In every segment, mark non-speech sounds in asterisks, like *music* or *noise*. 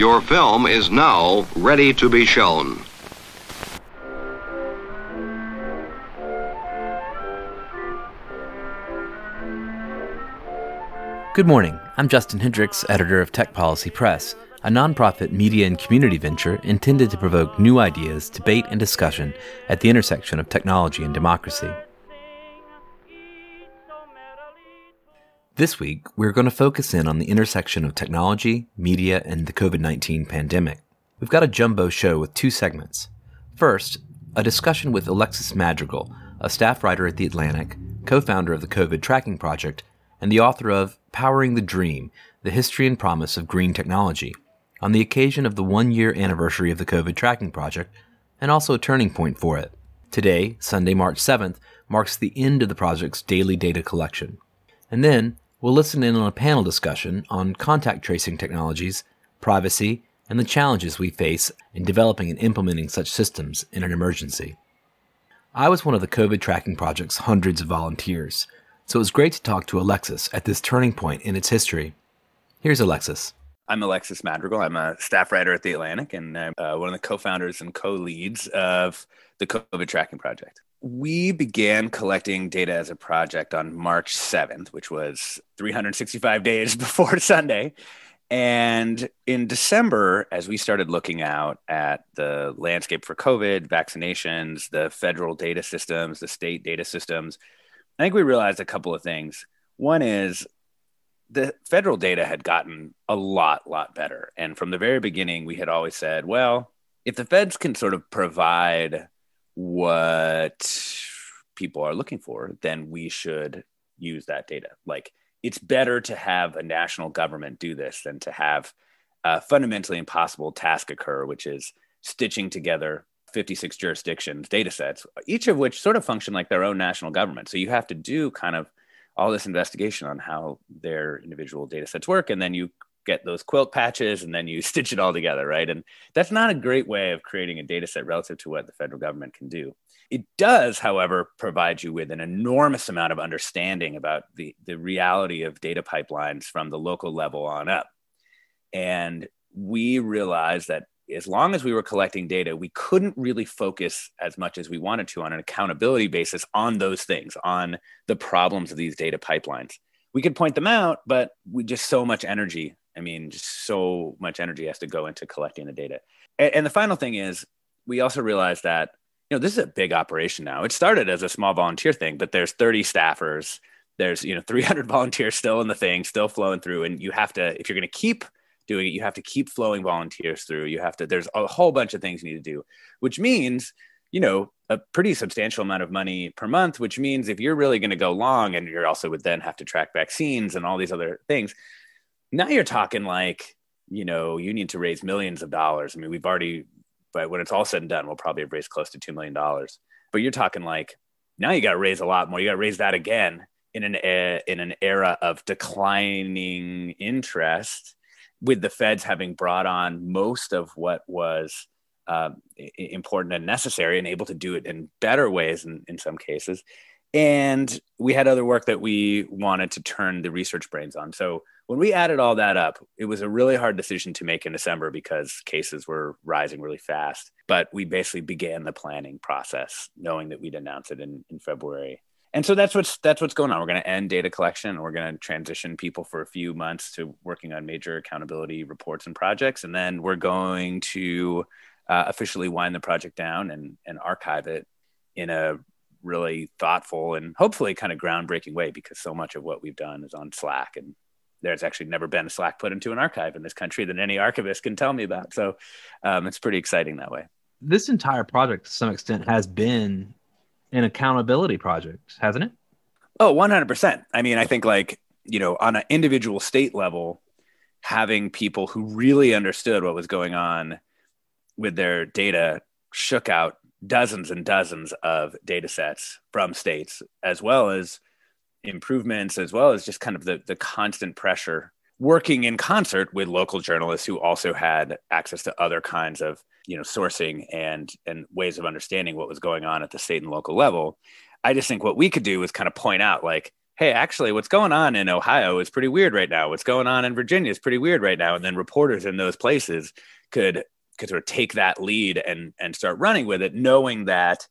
Your film is now ready to be shown. Good morning. I'm Justin Hendrix, editor of Tech Policy Press, a nonprofit media and community venture intended to provoke new ideas, debate, and discussion at the intersection of technology and democracy. This week, we're going to focus in on the intersection of technology, media, and the COVID 19 pandemic. We've got a jumbo show with two segments. First, a discussion with Alexis Madrigal, a staff writer at The Atlantic, co founder of the COVID Tracking Project, and the author of Powering the Dream The History and Promise of Green Technology, on the occasion of the one year anniversary of the COVID tracking project, and also a turning point for it. Today, Sunday, March 7th, marks the end of the project's daily data collection. And then, we'll listen in on a panel discussion on contact tracing technologies, privacy, and the challenges we face in developing and implementing such systems in an emergency. I was one of the COVID tracking project's hundreds of volunteers so it was great to talk to Alexis at this turning point in its history. Here's Alexis. I'm Alexis Madrigal. I'm a staff writer at The Atlantic and I'm uh, one of the co founders and co leads of the COVID Tracking Project. We began collecting data as a project on March 7th, which was 365 days *laughs* before Sunday. And in December, as we started looking out at the landscape for COVID, vaccinations, the federal data systems, the state data systems, I think we realized a couple of things. One is the federal data had gotten a lot, lot better. And from the very beginning, we had always said, well, if the feds can sort of provide what people are looking for, then we should use that data. Like it's better to have a national government do this than to have a fundamentally impossible task occur, which is stitching together 56 jurisdictions data sets, each of which sort of function like their own national government. So you have to do kind of all this investigation on how their individual data sets work. And then you get those quilt patches and then you *laughs* stitch it all together, right? And that's not a great way of creating a data set relative to what the federal government can do. It does, however, provide you with an enormous amount of understanding about the, the reality of data pipelines from the local level on up. And we realized that as long as we were collecting data, we couldn't really focus as much as we wanted to on an accountability basis on those things, on the problems of these data pipelines. We could point them out, but we just so much energy. I mean, just so much energy has to go into collecting the data. And, and the final thing is, we also realized that you know this is a big operation now. It started as a small volunteer thing, but there's 30 staffers. There's you know 300 *laughs* volunteers still in the thing, still flowing through, and you have to if you're going to keep doing it. You have to keep flowing volunteers through. You have to, there's a whole bunch of things you need to do, which means, you know, a pretty substantial amount of money per month, which means if you're really going to go long and you're also would then have to track vaccines and all these other things, now you're talking like, you know, you need to raise millions of dollars. I mean, we've already, but when it's all said and done, we'll probably have raised close to $2 million. But you're talking like, now you got to raise a lot more. You got to raise that again in an, in an era of declining interest with the feds having brought on most of what was uh, important and necessary and able to do it in better ways in, in some cases. And we had other work that we wanted to turn the research brains on. So when we added all that up, it was a really hard decision to make in December because cases were rising really fast. But we basically began the planning process knowing that we'd announce it in, in February and so that's what's that's what's going on. We're going to end data collection. And we're going to transition people for a few months to working on major accountability reports and projects, and then we're going to uh, officially wind the project down and and archive it in a really thoughtful and hopefully kind of groundbreaking way because so much of what we've done is on Slack and there's actually never been a Slack put into an archive in this country that any archivist can tell me about. So um, it's pretty exciting that way. This entire project, to some extent, has been an accountability project, hasn't it? Oh, 100%. I mean, I think like, you know, on an individual state level, having people who really understood what was going on with their data shook out dozens and dozens of data sets from states, as well as improvements, as well as just kind of the, the constant pressure working in concert with local journalists who also had access to other kinds of you know sourcing and and ways of understanding what was going on at the state and local level i just think what we could do was kind of point out like hey, actually, what's going on in Ohio is pretty weird right now. What's going on in Virginia is pretty weird right now. And then reporters in those places could could sort of take that lead and and start running with it, knowing that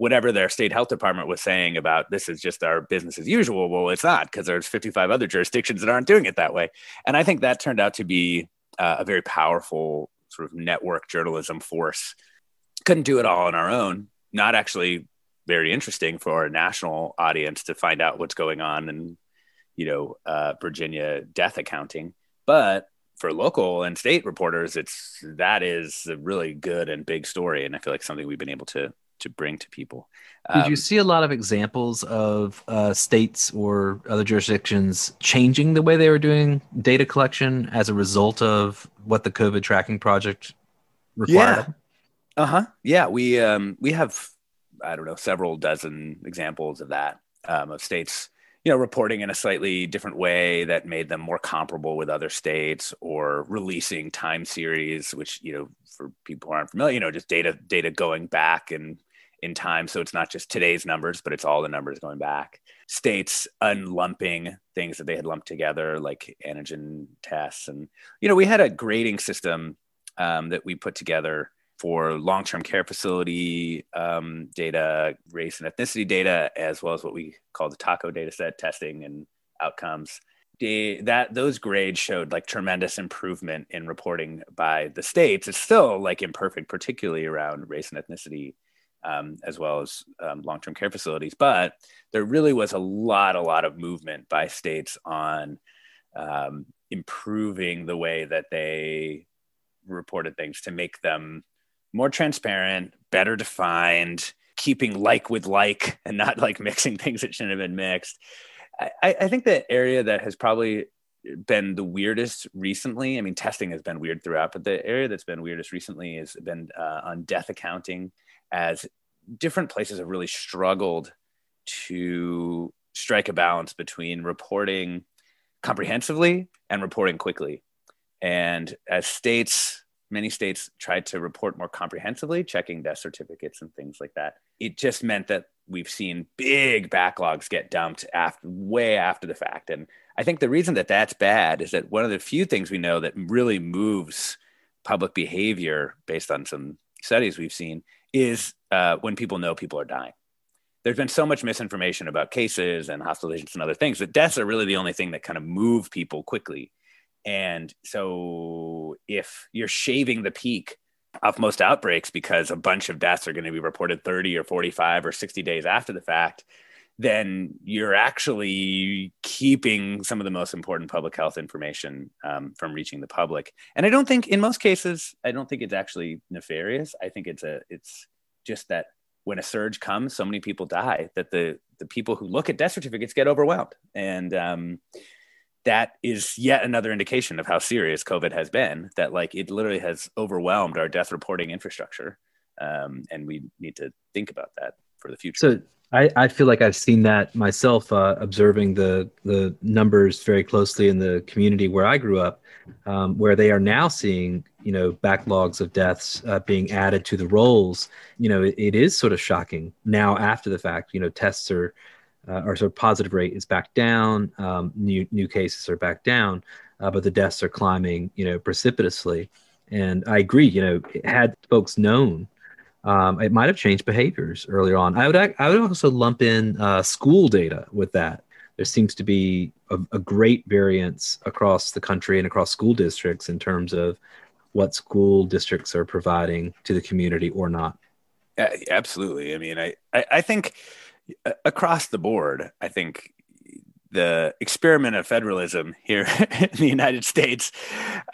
whatever their state health department was saying about this is just our business as usual. Well, it's not because there's 55 other jurisdictions that aren't doing it that way. And I think that turned out to be uh, a very powerful sort of network journalism force. Couldn't do it all on our own. Not actually very interesting for a national audience to find out what's going on in, you know, uh, Virginia death accounting. But for local and state reporters, it's that is a really good and big story, and I feel like something we've been able to to bring to people. Um, Did you see a lot of examples of uh, states or other jurisdictions changing the way they were doing data collection as a result of what the COVID tracking project required? Yeah. Uh huh. Yeah, we um, we have I don't know several dozen examples of that um, of states you know, reporting in a slightly different way that made them more comparable with other states or releasing time series, which, you know, for people who aren't familiar, you know, just data, data going back and in time. So it's not just today's numbers, but it's all the numbers going back. States unlumping things that they had lumped together, like antigen tests. And, you know, we had a grading system um, that we put together for long-term care facility um, data, race and ethnicity data, as well as what we call the TACO data set testing and outcomes. That those grades showed like tremendous improvement in reporting by the states. It's still like imperfect, particularly around race and ethnicity, um, as well as um, long-term care facilities. But there really was a lot, a lot of movement by states on um, improving the way that they reported things to make them more transparent, better defined, keeping like with like *laughs* and not like mixing things that shouldn't have been mixed. I, I think the area that has probably been the weirdest recently, I mean, testing has been weird throughout, but the area that's been weirdest recently has been uh, on death accounting as different places have really struggled to strike a balance between reporting comprehensively and reporting quickly. And as states many states tried to report more comprehensively, checking death certificates and things like that. It just meant that we've seen big backlogs get dumped after way after the fact. And I think the reason that that's bad is that one of the few things we know that really moves public behavior based on some studies we've seen is uh, when people know people are dying. There's been so much misinformation about cases and hospitalizations and other things that deaths are really the only thing that kind of move people quickly and so if you're shaving the peak of most outbreaks because a bunch of deaths are going to be reported 30 or 45 or 60 days after the fact, then you're actually keeping some of the most important public health information um, from reaching the public. And I don't think, in most cases, I don't think it's actually nefarious. I think it's a, it's just that when a surge comes, so many people die that the the people who look at death certificates get overwhelmed. And um, that is yet another indication of how serious COVID has been. That like it literally has overwhelmed our death reporting infrastructure, um, and we need to think about that for the future. So I, I feel like I've seen that myself, uh, observing the the numbers very closely in the community where I grew up, um, where they are now seeing you know backlogs of deaths uh, being added to the rolls. You know, it, it is sort of shocking now after the fact. You know, tests are uh, or sort of positive rate is back down. Um, new new cases are back down, uh, but the deaths are climbing, you know, precipitously. And I agree. You know, had folks known, um, it might have changed behaviors earlier on. I would I would also lump in uh, school data with that. There seems to be a, a great variance across the country and across school districts in terms of what school districts are providing to the community or not. Absolutely. I mean, I, I, I think across the board, I think the experiment of federalism here *laughs* in the United States,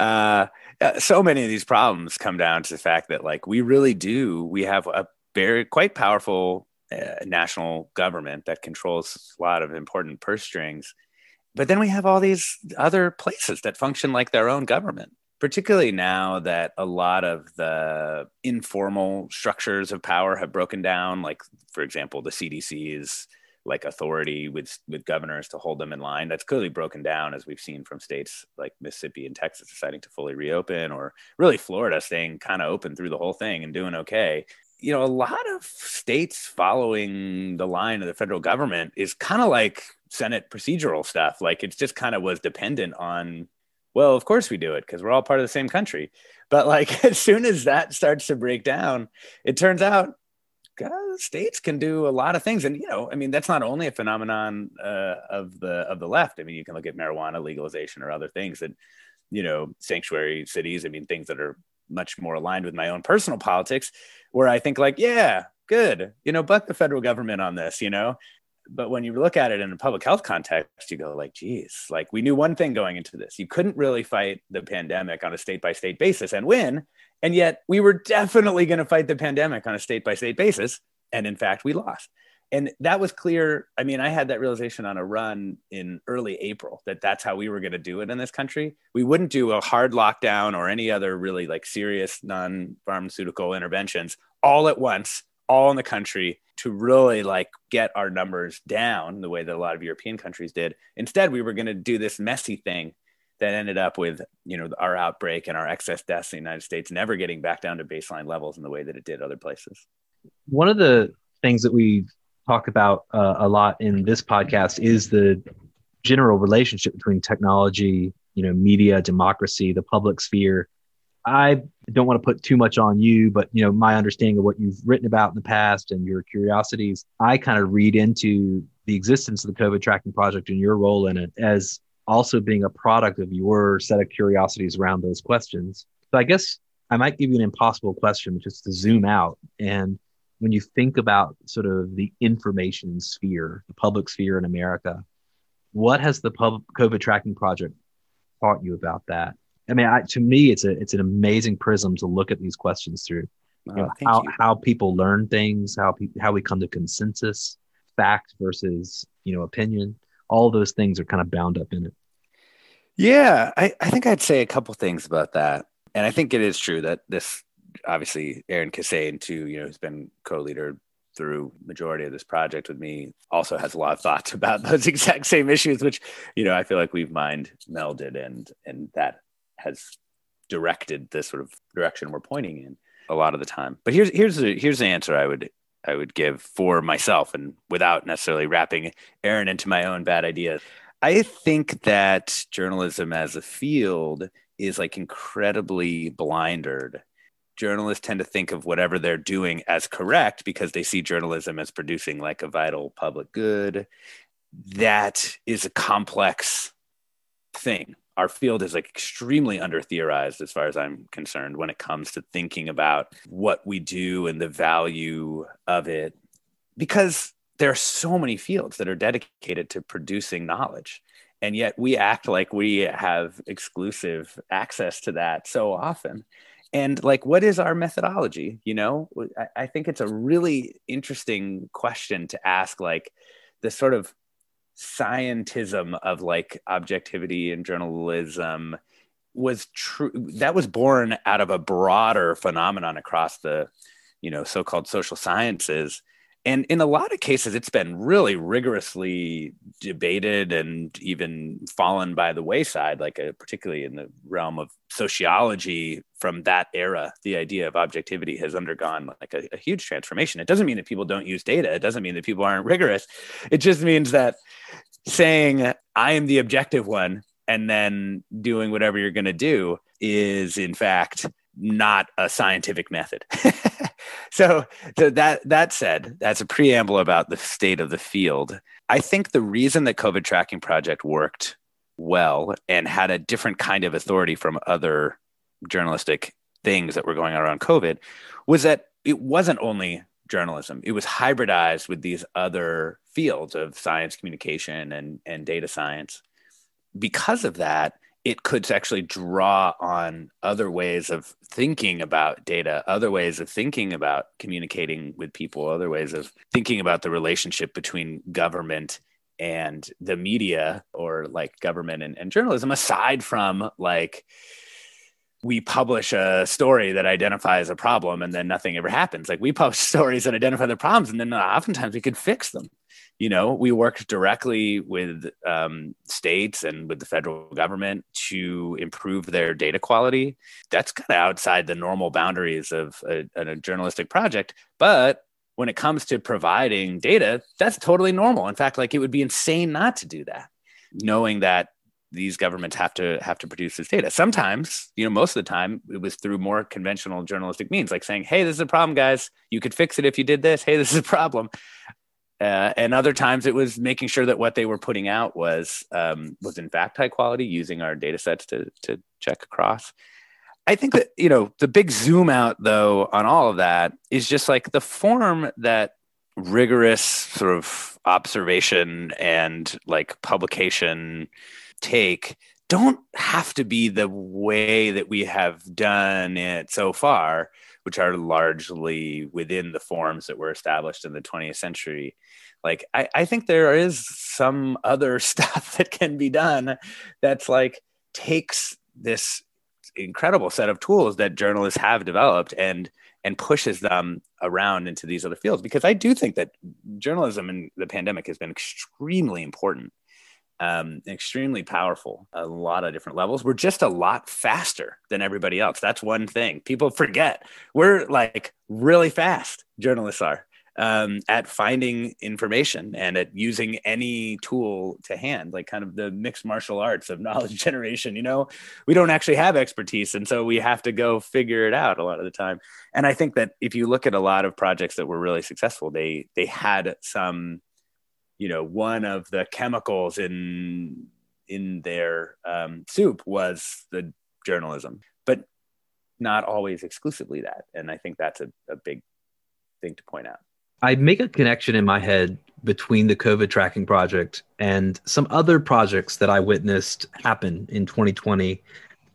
uh, uh, so many of these problems come down to the fact that, like, we really do, we have a very quite powerful uh, national government that controls a lot of important purse strings. But then we have all these other places that function like their own government particularly now that a lot of the informal structures of power have broken down like for example the cdc is like authority with with governors to hold them in line that's clearly broken down as we've seen from states like mississippi and texas deciding to fully reopen or really florida staying kind of open through the whole thing and doing okay you know a lot of states following the line of the federal government is kind of like Senate procedural stuff. Like it just kind of was dependent on, well, of course we do it because we're all part of the same country. But like *laughs* as soon as that starts to break down, it turns out uh, states can do a lot of things. And you know i mean that's not only a phenomenon uh, of the of the left. I mean you can look at marijuana legalization or other things that you know sanctuary cities i mean things that are much more aligned with my own personal politics where i think like yeah good you know buck the federal government on this you know? But when you look at it in a public health context you go like geez like we knew one thing going into this. You couldn't really fight the pandemic on a state by state basis and win and yet we were definitely going to fight the pandemic on a state by state basis. And in fact, we lost. And that was clear. I mean, I had that realization on a run in early April that that's how we were going to do it in this country. We wouldn't do a hard lockdown or any other really like serious non pharmaceutical interventions all at once, all in the country to really like get our numbers down the way that a lot of European countries did. Instead, we were going to do this messy thing that ended up with you know our outbreak and our excess deaths in the United States never getting back down to baseline levels in the way that it did other places. One of the things that we talk about uh, a lot in this podcast is the general relationship between technology, you know, media, democracy, the public sphere. I don't want to put too much on you, but you know, my understanding of what you've written about in the past and your curiosities, I kind of read into the existence of the COVID tracking project and your role in it as also being a product of your set of curiosities around those questions. So I guess I might give you an impossible question, just to zoom out. And when you think about sort of the information sphere, the public sphere in America, what has the pub- COVID tracking project taught you about that? I mean, I, to me, it's a it's an amazing prism to look at these questions through. Uh, you know, oh, how you. how people learn things, how pe- how we come to consensus, fact versus you know opinion all those things are kind of bound up in it. Yeah, I, I think I'd say a couple things about that. And I think it is true that this obviously Erin Kissane too, you know, who's been co-leader through majority of this project with me also has a lot of thoughts *laughs* about those exact same issues, which, you know, I feel like we've mind melded and and that has directed the sort of direction we're pointing in a lot of the time. But here's here's the here's the answer I would I would give for myself and without necessarily wrapping Erin into my own bad ideas. I think that journalism as a field is like incredibly blindered. Journalists tend to think of whatever they're doing as correct because they see journalism as producing like a vital public good. That is a complex thing our field is like extremely under theorized as far as I'm concerned when it comes to thinking about what we do and the value of it because there are so many fields that are dedicated to producing knowledge and yet we act like we have exclusive access to that so often. And like what is our methodology? You know I, I think it's a really interesting question to ask like the sort of scientism of like objectivity and journalism was true that was born out of a broader phenomenon across the you know so-called social sciences and in a lot of cases it's been really rigorously debated and even fallen by the wayside like a, uh, particularly in the realm of sociology from that era the idea of objectivity has undergone like a, a, huge transformation. It doesn't mean that people don't use data. It doesn't mean that people aren't rigorous. It just means that saying i am the objective one and then doing whatever you're going to do is in fact not a scientific method *laughs* so, so that that said, that's a preamble about the state of the field. I think the reason that COVID tracking project worked well and had a different kind of authority from other journalistic things that were going on around COVID was that it wasn't only journalism; it was hybridized with these other fields of science communication and and data science. Because of that, it could actually draw on other ways of thinking about data, other ways of thinking about communicating with people, other ways of thinking about the relationship between government and the media or like government and, and journalism, aside from like, we publish a story that identifies a problem and then nothing ever happens. Like we publish *laughs* stories that identify the problems and then uh, oftentimes we could fix them you know we work directly with um, states and with the federal government to improve their data quality that's kind of outside the normal boundaries of a, a journalistic project but when it comes to providing data, that's totally normal. In fact, like it would be insane not to do that, knowing that these governments have to have to produce this data. Sometimes, you know, most of the time it was through more conventional journalistic means, like saying, "Hey, this is a problem, guys. You could fix it if you did this. Hey, this is a problem." Uh, and other times it was making sure that what they were putting out was um, was in fact high quality, using our data sets to to check across. I think that you know the big zoom out though on all of that is just like the form that rigorous sort of observation and like publication take don't have to be the way that we have done it so far, which are largely within the forms that were established in the 20th century. Like, I, I think there is some other *laughs* stuff that can be done that's like takes this incredible set of tools that journalists have developed and and pushes them around into these other fields because i do think that journalism in the pandemic has been extremely important um, extremely powerful a lot of different levels we're just a lot faster than everybody else that's one thing people forget we're like really fast journalists are um, at finding information and at using any tool to hand, like kind of the mixed martial arts of *laughs* knowledge generation. You know, we don't actually have expertise, and so we have to go figure it out a lot of the time. And I think that if you look at a lot of projects that were really successful, they they had some, you know, one of the chemicals in in their um, soup was the journalism, but not always exclusively that. And I think that's a, a big thing to point out. I make a connection in my head between the COVID tracking project and some other projects that I witnessed happen in 2020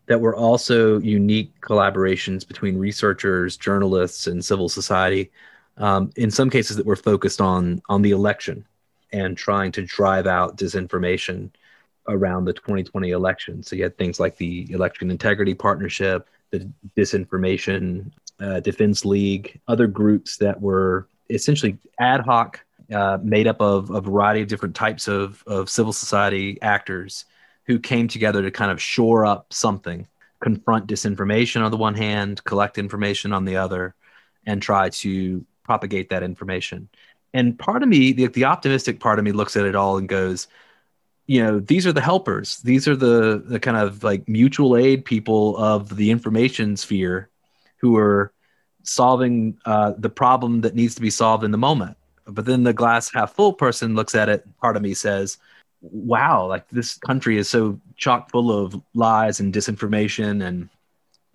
that were also unique collaborations between researchers, journalists, and civil society. Um, in some cases, that were focused on on the election and trying to drive out disinformation around the 2020 election. So you had things like the Election Integrity Partnership, the Disinformation uh, Defense League, other groups that were essentially ad hoc, uh, made up of a variety of different types of, of civil society actors who came together to kind of shore up something, confront disinformation on the one hand, collect information on the other, and try to propagate that information. And part of me, the, the optimistic part of me, looks at it all and goes, you know, these are the helpers. These are the the kind of like mutual aid people of the information sphere who are solving uh, the problem that needs to be solved in the moment. But then the glass half full person looks at it. Part of me says, wow, like this country is so chock full of lies and disinformation and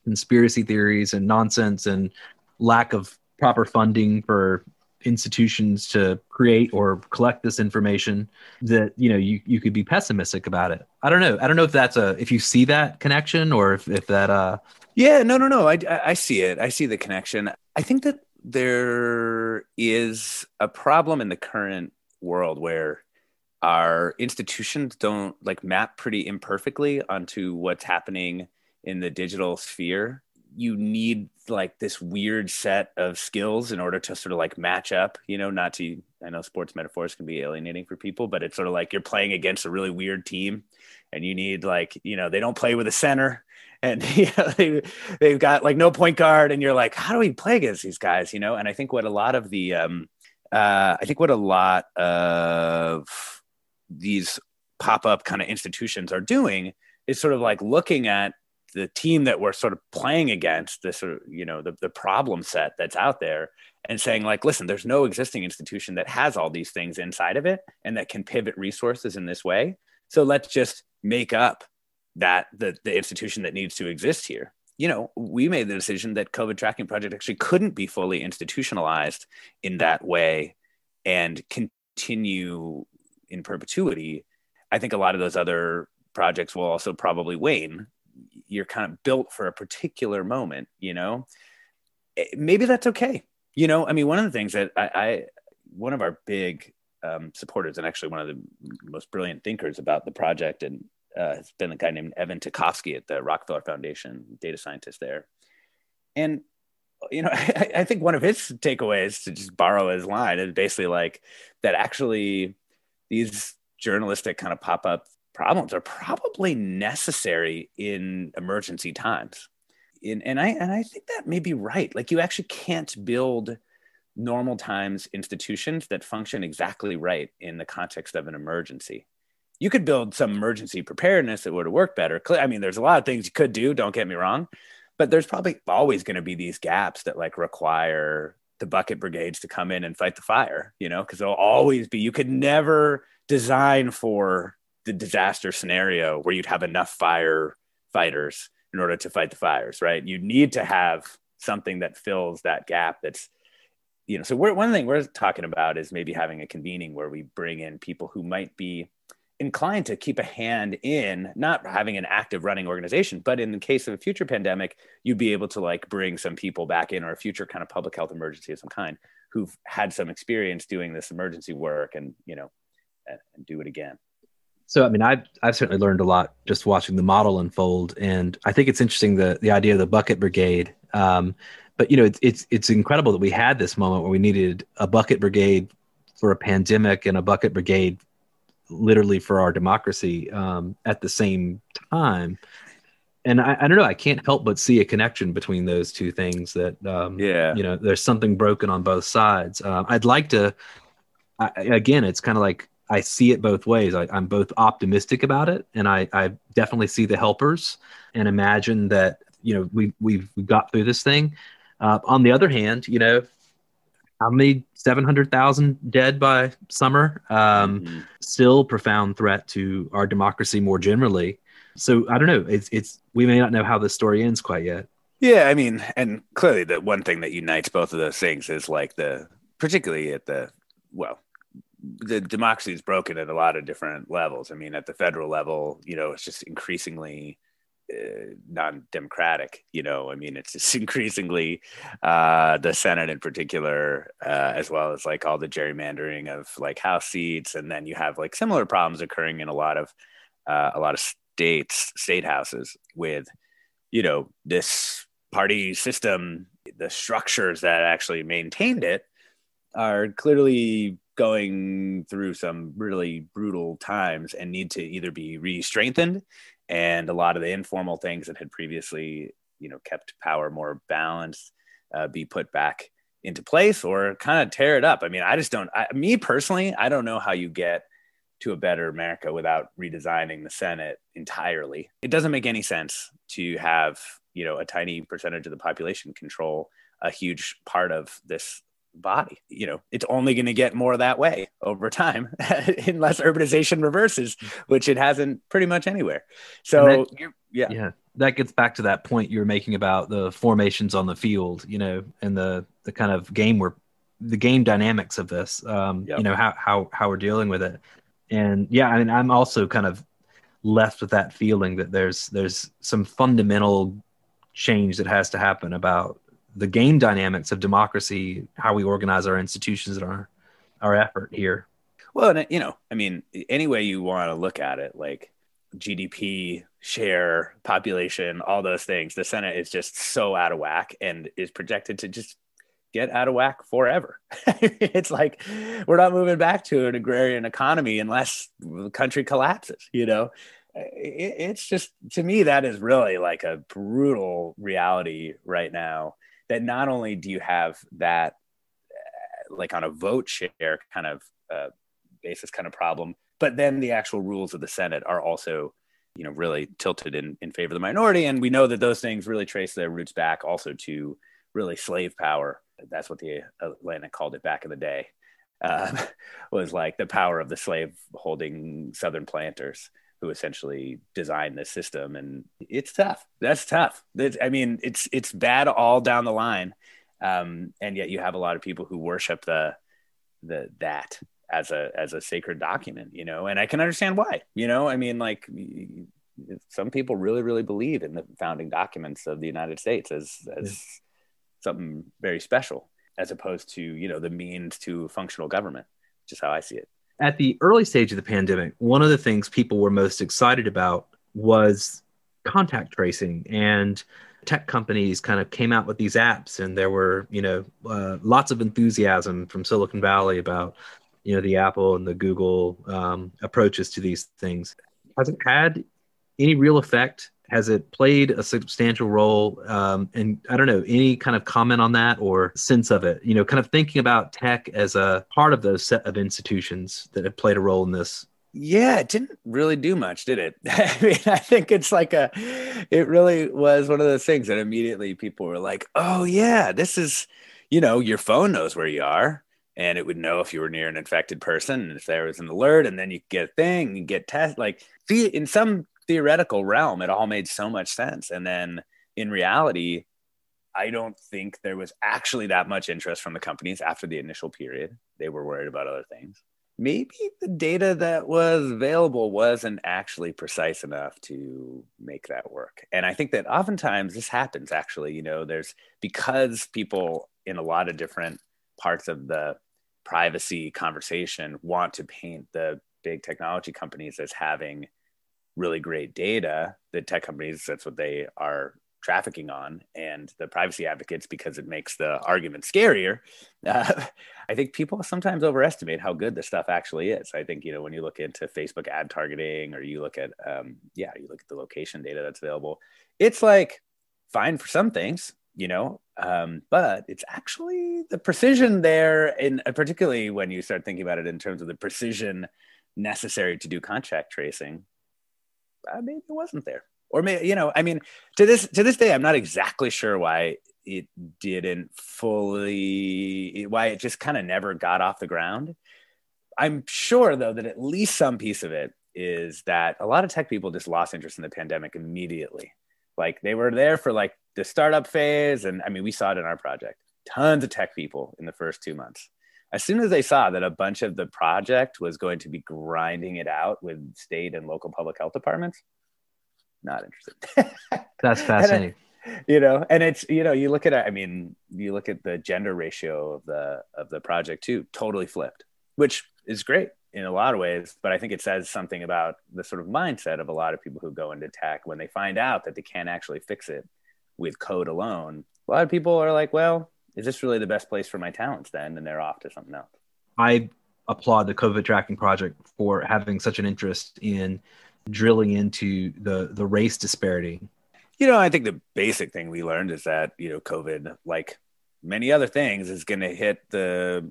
conspiracy theories and nonsense and lack of proper funding for institutions to create or collect this information that you know you, you could be pessimistic about it i don't know i don't know if that's a if you see that connection or if, if that uh yeah, no, no, no. I, I see it. I see the connection. I think that there is a problem in the current world where our institutions don't like map pretty imperfectly onto what's happening in the digital sphere. You need like this weird set of skills in order to sort of like match up, you know, not to, I know sports metaphors can be alienating for people, but it's sort of like you're playing against a really weird team and you need like, you know, they don't play with a center and *laughs* you know, they, they've got like no point guard and you're like how do we play against these guys? You know and i think what a lot of the um, uh, i think what a lot of these pop-up kind of institutions are doing is sort of like looking at the team that we're sort of playing against this sort of you know the, the problem set that's out there and saying like listen there's no existing institution that has all these things inside of it and that can pivot resources in this way. So let's just make up that the, the institution that needs to exist here. You know we made the decision that covid tracking project actually couldn't be fully institutionalized in that way and continue in perpetuity. I think a lot of those other projects will also probably wane you're kind of built for a particular moment you know eh, maybe that's okay you know i mean one of the things that i, I one of our big um, supporters and actually one of the most brilliant thinkers about the project and uh, has been a guy named Evan Tachovsky at the Rockefeller Foundation, data scientist there. And, you know, *laughs* I, I think one of his takeaways, to just borrow his line, is basically like that actually these journalistic kind of pop up problems are probably necessary in emergency times. In, and I and I think that may be right. Like you actually can't build normal times institutions that function exactly right in the context of an emergency. You could build some emergency preparedness that would work better. I mean, there's a lot of things you could do, don't get me wrong, but there's probably always going to be these gaps that like require the bucket brigades to come in and fight the fire, you know, because there'll always be, you could never design for the disaster scenario where you'd have enough fire fighters in order to fight the fires, right? You need to have something that fills that gap that's you know so one thing we're talking about is maybe having a convening where we bring in people who might be inclined to keep a hand in not having an active running organization but in the case of a future pandemic you'd be able to like bring some people back in or a future kind of public health emergency of some kind who've had some experience doing this emergency work and you know and do it again so, I mean, I've, I've certainly learned a lot just watching the model unfold. And I think it's interesting the, the idea of the bucket brigade. Um, but, you know, it's, it's, it's incredible that we had this moment where we needed a bucket brigade for a pandemic and a bucket brigade literally for our democracy um, at the same time. And I, I, don't know, I can't help but see a connection between those two things that, um, yeah, you know, there's something broken on both sides. Uh, I'd like to, I, again, it's kind of like I see it both ways. I, am both optimistic about it, and I, I, definitely see the helpers and imagine that you know we we've, we got through this thing. Uh, on the other hand, you know, how many seven hundred thousand dead by summer? Um, mm-hmm. Still profound threat to our democracy more generally. So I don't know. It's it's we may not know how the story ends quite yet. Yeah, I mean, and clearly the one thing that unites both of those things is like the particularly at the well the democracy is broken at a lot of different levels. I mean, at the federal level, you know, it's just increasingly uh, non-democratic. You know, I mean, it's just *laughs* increasingly uh, the Senate in particular, uh, as well as like all the gerrymandering of like House seats, and then you have like similar problems occurring in a lot of uh, a lot of states, state houses with, you know, this party system, the structures that actually maintained it are clearly going through some really brutal times and need to either be re-strengthened. And a lot of the informal things that had previously you know kept power more balanced uh, be put back into place or kind of tear it up. I mean i just don't I, me personally i don't know how you get to a better america without redesigning the senate entirely. It doesn't make any sense to have you know a tiny percentage of the population control a huge part of this body. You know, it's only going to get more that way over time *laughs* unless urbanization reverses, which it hasn't pretty much anywhere. So, that, yeah. Yeah. That gets back to that point you were making about the formations on the field, you know, and the, the kind of game we're, the game dynamics of this, um, yep. you know, how, how, how we're dealing with it. And yeah, I mean, I'm also kind of left with that feeling that there's, there's some fundamental change that has to happen about the game dynamics of democracy, how we organize our institutions and our our effort here. Well, and you know, I mean, any way you want to look at it, like GDP, share, population, all those things, the Senate is just so out of whack and is projected to just get out of whack forever. *laughs* it's like we're not moving back to an agrarian economy unless the country collapses, you know? it's just to me that is really like a brutal reality right now that not only do you have that uh, like on a vote share kind of uh, basis kind of problem, but then the actual rules of the Senate are also you know really tilted in, in favor of the minority. And we know that those things really trace their roots back also to really slave power. That's what the atlantic called it back in the day uh, *laughs* was like the power of the slave holding southern planters who essentially designed this system and it's tough. That's tough. It's, i mean it's it's bad all down the line. Um, and yet you have a lot of people who worship the the that as a as a sacred document you know and i can understand why you know? I mean like some people really really believe in the founding documents of the united states as as yeah. something very special as opposed to you know the means to functional government which is how i see it at the early stage of the pandemic, one of the things people were most excited about was contact tracing and tech companies kind of came out with these apps and there were you know uh, lots of enthusiasm from silicon valley about you know the apple and the google um, approaches to these things. Has it had any real effect Has it played a substantial role? Um, and I don't know, any kind of comment on that or sense of it? You know, kind of thinking about tech as a part of those set of institutions that have played a role in this yeah, it didn't really do much, did it? *laughs* I mean, I think it's like a, it really was one of those things that immediately people were like, oh, yeah, this is, you know, your phone knows where you are and it would know if you were near an infected person and if there was an alert and then you get a thing and get test like in some theoretical realm it all made so much sense. And then in reality i don't think there was actually that much interest from the companies after the initial period. They were worried about other things. Maybe the data that was available wasn't actually precise enough to make that work. And I think that oftentimes this happens actually, you know, there's because people in a lot of different parts of the privacy conversation want to paint the big technology companies as having really great data, the tech companies, that's what they are trafficking on and the privacy advocates because it makes the argument scarier. *laughs* Uh, i think people sometimes overestimate how good this stuff actually is. I think you know when you look into facebook ad targeting or you look at um, yeah you look at the location data that's available it's like fine for some things you know um, but it's actually the precision there in uh, particularly when you start thinking about it in terms of the precision necessary to do contact tracing uh, maybe it wasn't there. Or maybe you know i mean to this to this day i'm not exactly sure why it didn't fully why it just kind of never got off the ground. I'm sure though that at least some piece of it is that a lot of tech people just lost interest in the pandemic immediately. Like they were there for like the startup phase and i mean we saw it in our project. Tons of tech people in the first two months as soon as they saw that a bunch of the project was going to be grinding it out with state and local public health departments not interested. *laughs* That's fascinating. you know, and it's you know, you look at I mean, you look at the gender ratio of the of the project too, totally flipped, which is great in a lot of ways. But I think it says something about the sort of mindset of a lot of people who go into tech when they find out that they can't actually fix it with code alone. A lot of people are like, well, is this really the best place for my talents then? And they're off to something else. I applaud the COVID tracking project for having such an interest in drilling into the the race disparity? You know, I think the basic thing we learned is that you know COVID, like many other things, is going to hit the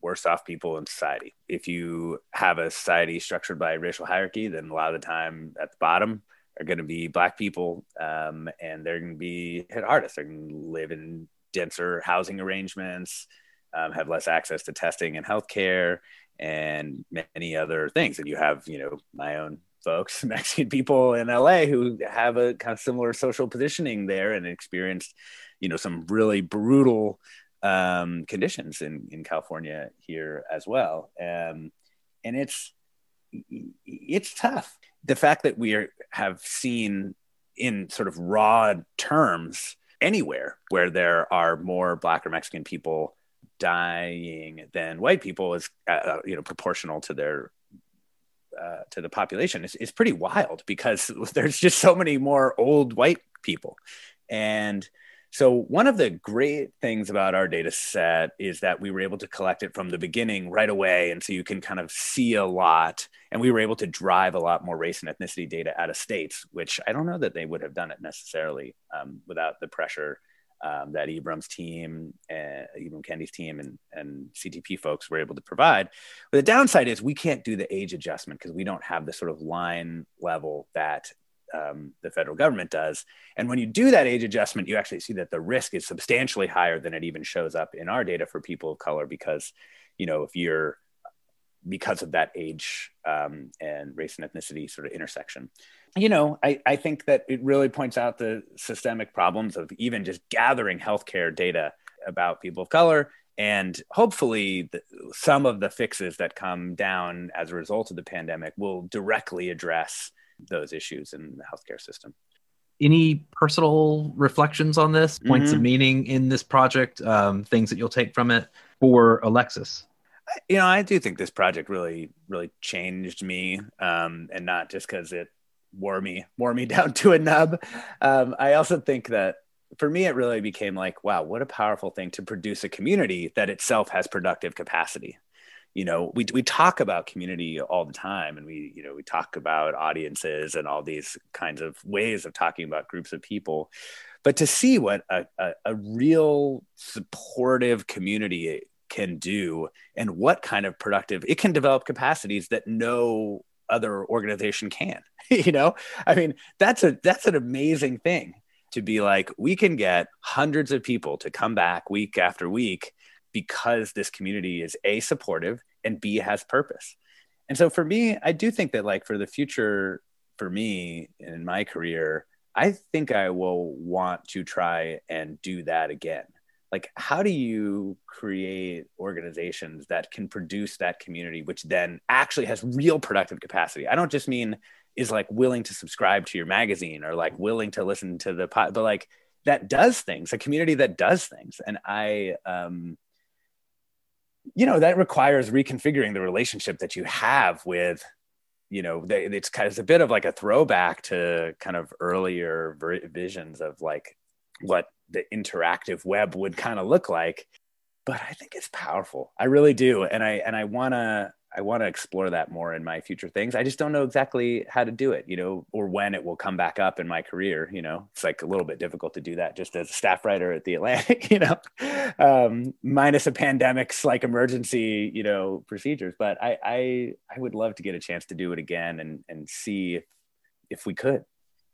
worst off people in society. If you have a society structured by racial hierarchy, then a lot of the time at the bottom are going to be black people, um, and they're going to be hit hardest. They're going to live in denser housing arrangements, um, have less access to testing and healthcare, and many other things. And you have, you know, my own folks, *laughs* Mexican people in LA who have a kind of similar social positioning there and experienced, you know, some really brutal um, conditions in, in California here as well. Um, and it's, it's tough. The fact that we are, have seen in sort of raw terms anywhere where there are more black or Mexican people dying than white people is, uh, you know, proportional to their uh, to the population is, is pretty wild because *laughs* there's just so many more old white people. And so one of the great things about our data set is that we were able to collect it from the beginning right away. And so you can kind of see a lot. And we were able to drive a lot more race and ethnicity data out of states, which I don't know that they would have done it necessarily um, without the pressure um, that Ibram's team, uh, Ibram Kendi's team, and, and CTP folks were able to provide. But the downside is we can't do the age adjustment because we don't have the sort of line level that um, the federal government does. And when you do that age adjustment, you actually see that the risk is substantially higher than it even shows up in our data for people of color because, you know, if you're because of that age um, and race and ethnicity sort of intersection you know, I, I think that it really points out the systemic problems of even just gathering healthcare data about people of color. And hopefully, the, some of the fixes that come down as a result of the pandemic will directly address those issues in the healthcare system. Any personal reflections on this, points mm-hmm. of meaning in this project, um, things that you'll take from it for Alexis? You know, I do think this project really, really changed me, um, and not just because it wore me wore me *laughs* down to a nub. Um, I also think that for me, it really became like, wow, what a powerful thing to produce a community that itself has productive capacity. You know we, we talk about community all the time and we you know we talk about audiences and all these kinds of ways of talking about groups of people. But to see what a, a, a real supportive community can do and what kind of productive it can develop capacities that no other organization can *laughs* you know? I mean that's a that's an amazing thing to be like we can get hundreds of people to come back week after week because this community is a supportive and b has purpose. And so for me i do think that like for the future for me in my career i think i will want to try and do that again. Like how do you create organizations that can produce that community which then actually has real productive capacity? I don't just mean is like willing to subscribe to your magazine or like willing to listen to the pot but like that does things a community that does things. And i um you know that requires reconfiguring the relationship that you have with you know they, it's kind of it's a bit of like a throwback to kind of earlier visions of like what the interactive web would kind of look like. But i think it's powerful. I really do. And i and i want to i want to explore that more in my future things. I just don't know exactly how to do it you know or when it will come back up in my career you know? It's like a little bit difficult to do that just as a staff writer at the atlantic *laughs* you know? Um, minus a pandemic's like emergency you know procedures but i i i would love to get a chance to do it again and and see if if we could.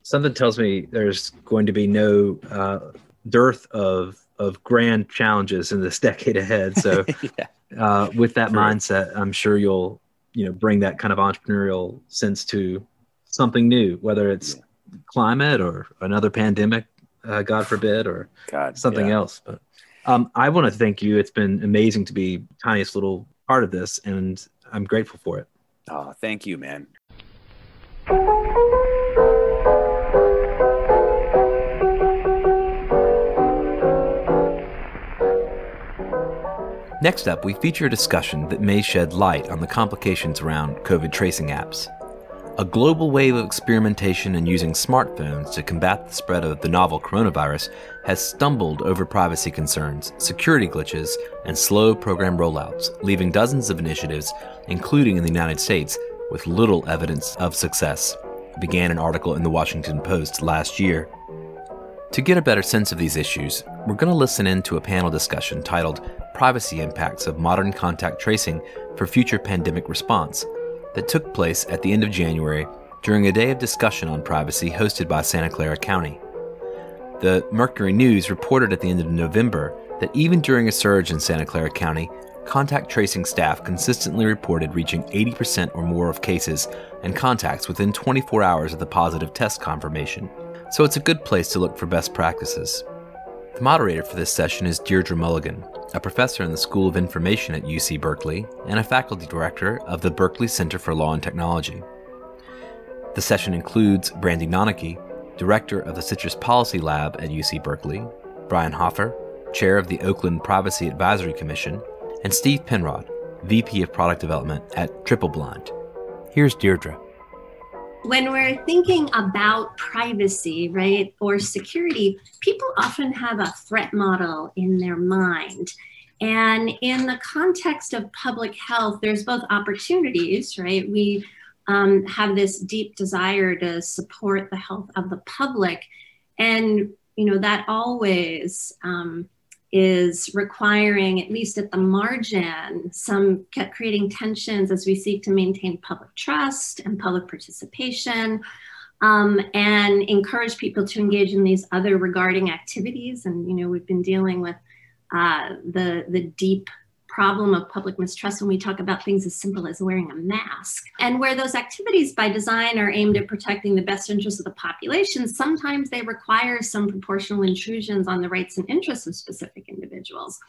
Something tells me there's going to be no uh, dearth of of grand challenges in this *laughs* decade ahead. So, *laughs* yeah. uh, with that True. mindset, I'm sure you'll you know bring that kind of entrepreneurial sense to something new, whether it's yeah. climate or another pandemic, uh, God forbid, or God, something yeah. else. But um, I want to thank you. It's been amazing to be tiniest little part of this, and I'm grateful for it. Oh, thank you, man. Next up, we feature a discussion that may shed light on the complications around COVID tracing apps. A global wave of experimentation in using smartphones to combat the spread of the novel coronavirus has stumbled over privacy concerns, security glitches, and slow program rollouts, leaving dozens of initiatives, including in the United States, with little evidence of success, began an article in the Washington Post last year. To get a better sense of these issues, we're going to listen in to a panel discussion titled Privacy Impacts of Modern Contact Tracing for Future Pandemic Response that took place at the end of January during a day of discussion on privacy hosted by Santa Clara County. The Mercury News reported at the end of November that even during a surge in Santa Clara County, contact tracing staff consistently reported reaching 80% or more of cases and contacts within 24 hours of the positive test confirmation so it's a good place to look for best practices. The moderator for this session is Deirdre Mulligan, a professor in the School of Information at UC Berkeley and a faculty director of the Berkeley Center for Law and Technology. The session includes Brandie Nonnecke, director of the CITRIS Policy Lab at UC Berkeley, Brian Hofer, chair of the Oakland Privacy Advisory Commission, and Steve Penrod, VP of Product Development at TripleBlind. Here's Deirdre. When we're thinking about privacy, right, or security, people often have a threat model in their mind. And in the context of public health, there's both opportunities, right? We um, have this deep desire to support the health of the public. And, you know, that always um, is requiring, at least at the margin, some creating tensions as we seek to maintain public trust and public participation. Um, and encourage people to engage in these other regarding activities. And you know, we've been dealing with uh, the the deep problem of public mistrust when we talk about things as simple as wearing a mask. And where those activities by design are aimed at protecting the best interests of the population, sometimes they require some proportional intrusions on the rights and interests of specific individuals.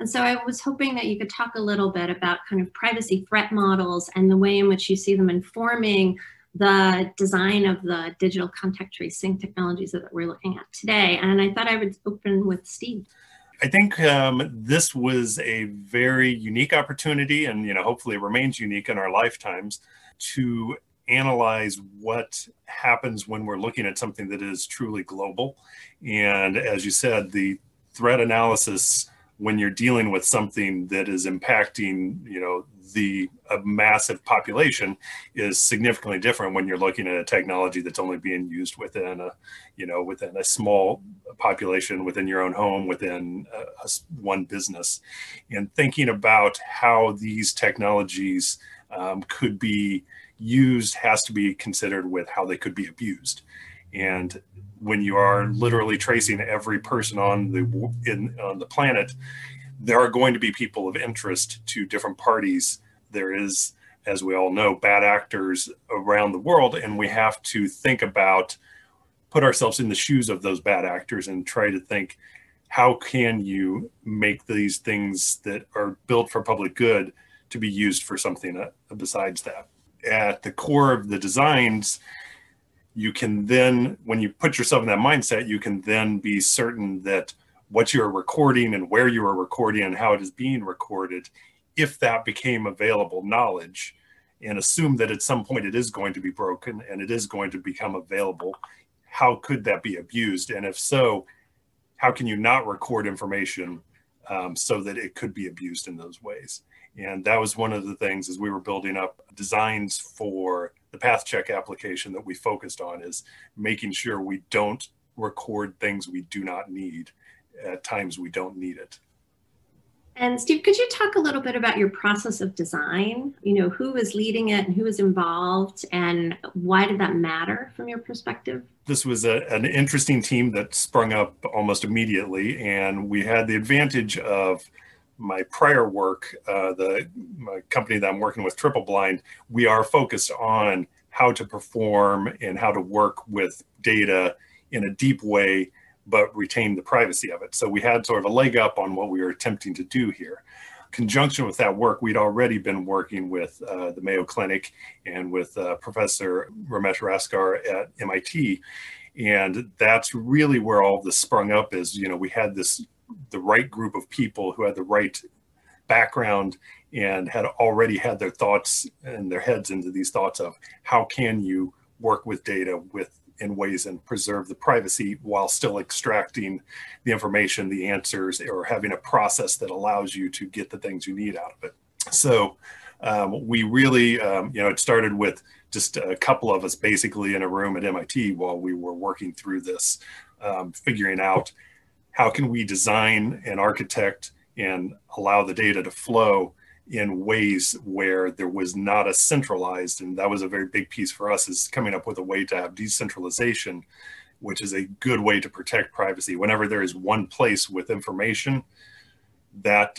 And so I was hoping that you could talk a little bit about kind of privacy threat models and the way in which you see them informing the design of the digital contact tracing technologies that we're looking at today. And I thought I would open with Steve. I think um, this was a very unique opportunity, and you know, hopefully, it remains unique in our lifetimes to analyze what happens when we're looking at something that is truly global. And as you said, the threat analysis when you're dealing with something that is impacting, you know, the a massive population is significantly different when you're looking at a technology that's only being used within a, you know, within a small population, within your own home, within a, a one business, and thinking about how these technologies um, could be used has to be considered with how they could be abused. And when you are literally tracing every person on the in on the planet, there are going to be people of interest to different parties. There is, as we all know, bad actors around the world, and we have to think about put ourselves in the shoes of those bad actors and try to think how can you make these things that are built for public good to be used for something uh, besides that at the core of the designs you can then when you put yourself in that mindset you can then be certain that what you're recording and where you are recording and how it is being recorded if that became available knowledge and assume that at some point it is going to be broken and it is going to become available how could that be abused? And if so how can you not record information um, so that it could be abused in those ways? And that was one of the things as we were building up designs for the path check application that we focused on is making sure we don't record things we do not need at times we don't need it. And Steve, could you talk a little bit about your process of design? You know, who was leading it and who was involved and why did that matter from your perspective? This was a, an interesting team that sprung up almost immediately and we had the advantage of my prior work, uh, the company that I'm working with, TripleBlind, we are focused on how to perform and how to work with data in a deep way, but retain the privacy of it. So we had sort of a leg up on what we were attempting to do here. Conjunction with that work, we'd already been working with uh, the Mayo Clinic and with uh, Professor Ramesh Raskar at MIT. And that's really where all this sprung up is, you know, we had this the right group of people who had the right background and had already had their thoughts and their heads into these thoughts of how can you work with data with in ways and preserve the privacy while still extracting the information the answers or having a process that allows you to get the things you need out of it. So um, we really um, you know it started with just a couple of us basically in a room at mit while we were working through this um, figuring out how can we design and architect and allow the data to flow in ways where there was not a centralized and that was a very big piece for us is coming up with a way to have decentralization which is a good way to protect privacy. Whenever there is one place with information that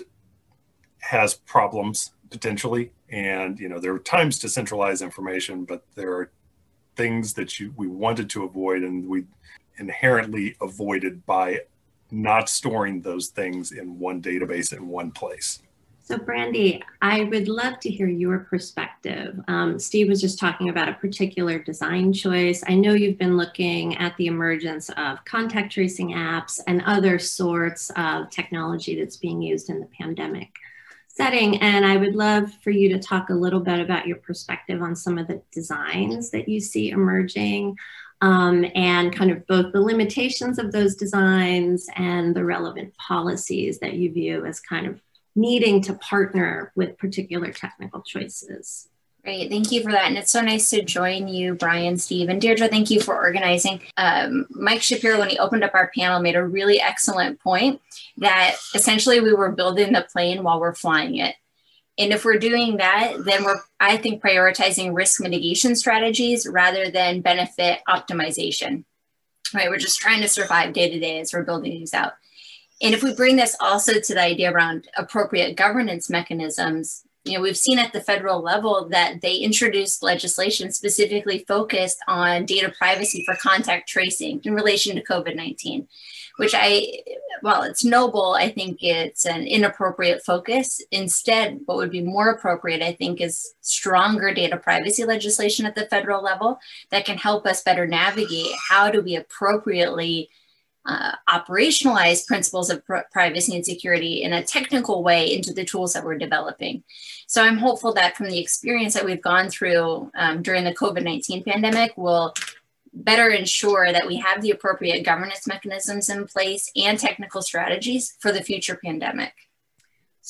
has problems potentially and you know there are times to centralize information but there are things that you we wanted to avoid and we inherently avoided by not storing those things in one database in one place. So, Brandie, I would love to hear your perspective. Um, Steve was just talking about a particular design choice. I know you've been looking at the emergence of contact tracing apps and other sorts of technology that's being used in the pandemic setting. And I would love for you to talk a little bit about your perspective on some of the designs that you see emerging um, and kind of both the limitations of those designs and the relevant policies that you view as kind of needing to partner with particular technical choices. Great, thank you for that. And it's so nice to join you, Brian, Steve, and Deirdre. Thank you for organizing. Um, Mike Shapiro, when he opened up our panel, made a really excellent point that essentially we were building the plane while we're flying it. And if we're doing that, then we're, I think, prioritizing risk mitigation strategies rather than benefit optimization. Right? We're just trying to survive day to day as we're building these out. And if we bring this also to the idea around appropriate governance mechanisms, you know, we've seen at the federal level that they introduced legislation specifically focused on data privacy for contact tracing in relation to COVID 19 which I, while it's noble. I think it's an inappropriate focus. Instead, what would be more appropriate, I think, is stronger data privacy legislation at the federal level that can help us better navigate how do we appropriately uh, operationalize principles of pr- privacy and security in a technical way into the tools that we're developing. So I'm hopeful that from the experience that we've gone through um, during the COVID 19 pandemic, we'll better ensure that we have the appropriate governance mechanisms in place and technical strategies for the future pandemic.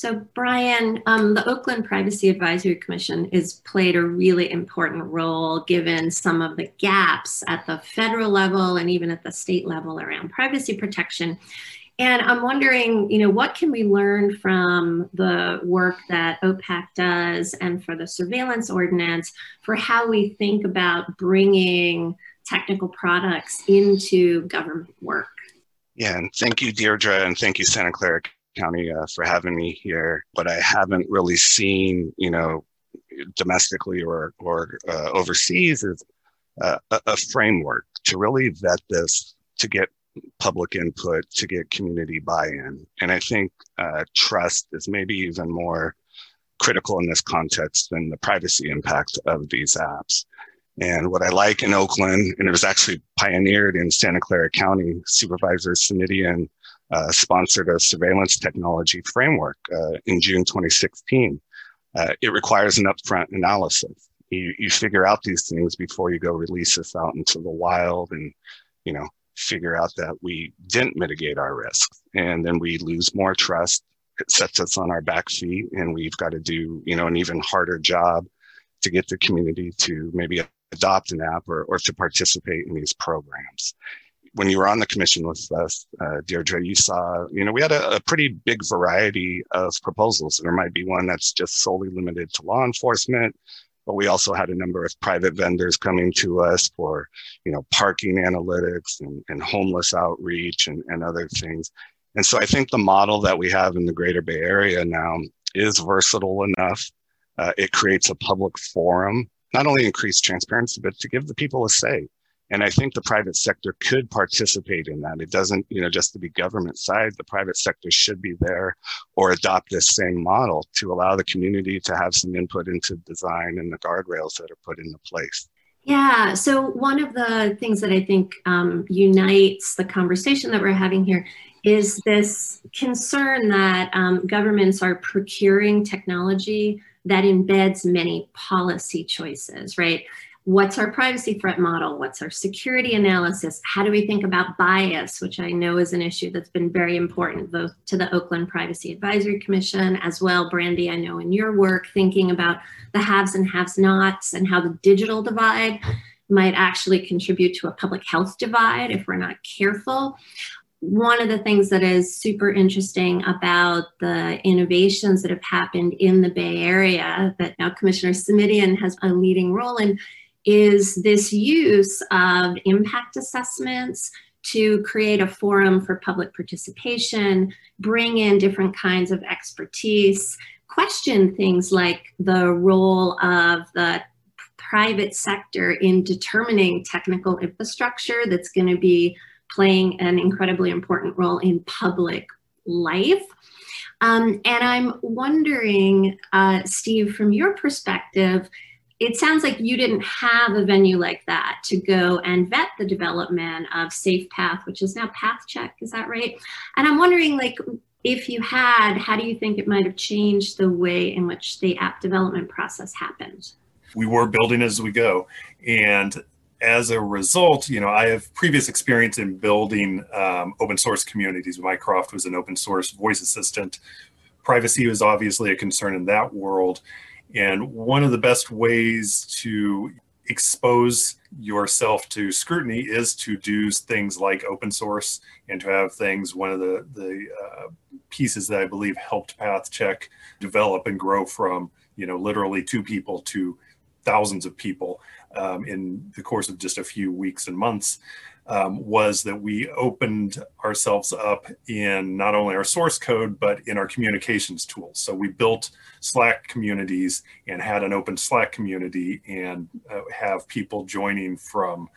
So, Brian, um, the Oakland Privacy Advisory Commission has played a really important role given some of the gaps at the federal level and even at the state level around privacy protection. And I'm wondering, you know, what can we learn from the work that OPAC does and for the surveillance ordinance for how we think about bringing technical products into government work? Yeah, and thank you, Deirdre, and thank you, Santa Clara County, uh, for having me here. But I haven't really seen, you know, domestically or or uh, overseas is uh, a, a framework to really vet this to get public input to get community buy-in and i think uh, trust is maybe even more critical in this context than the privacy impact of these apps and what i like in oakland and it was actually pioneered in santa clara county supervisor Simitian uh, sponsored a surveillance technology framework uh, in june 2016 uh, it requires an upfront analysis. You, you figure out these things before you go release this out into the wild and you know figure out that we didn't mitigate our risks. And then we lose more trust. It sets us on our back feet and we've got to do you know an even harder job to get the community to maybe adopt an app or, or to participate in these programs when you were on the commission with us, uh, Deirdre, you saw, you know, we had a, a, pretty big variety of proposals. There might be one that's just solely limited to law enforcement but we also had a number of private vendors coming to us for, you know, parking analytics and, and homeless outreach and, and other things. And so I think the model that we have in the greater Bay Area now is versatile enough. Uh, it creates a public forum, not only increase transparency, but to give the people a say. And I think the private sector could participate in that. It doesn't, you know, just to be government side, the private sector should be there or adopt this same model to allow the community to have some input into design and the guardrails that are put into place. Yeah. So, one of the things that I think um, unites the conversation that we're having here is this concern that um, governments are procuring technology that embeds many policy choices, right? What's our privacy threat model? What's our security analysis? How do we think about bias, which I know is an issue that's been very important both to the Oakland Privacy Advisory Commission as well, Brandie, I know in your work, thinking about the haves and haves nots and how the digital divide might actually contribute to a public health divide if we're not careful one of the things that is super interesting about the innovations that have happened in the Bay Area that now Commissioner Simitian has a leading role in is this use of impact assessments to create a forum for public participation, bring in different kinds of expertise, question things like the role of the private sector in determining technical infrastructure that's going to be playing an incredibly important role in public life. Um, and I'm wondering, uh, Steve, from your perspective, it sounds like you didn't have a venue like that to go and vet the development of SafePath, which is now PathCheck. Is that right? And I'm wondering, like, if you had, how do you think it might have changed the way in which the app development process happened? We were building as we go, and as a result, you know, I have previous experience in building um, open source communities. Mycroft was an open source voice assistant. Privacy was obviously a concern in that world and one of the best ways to expose yourself to scrutiny is to do things like open source and to have things one of the the uh, pieces that i believe helped pathcheck develop and grow from you know literally two people to thousands of people um, in the course of just a few weeks and months um, was that we opened ourselves up in not only our source code, but in our communications tools. So we built Slack communities and had an open Slack community and uh, have people joining from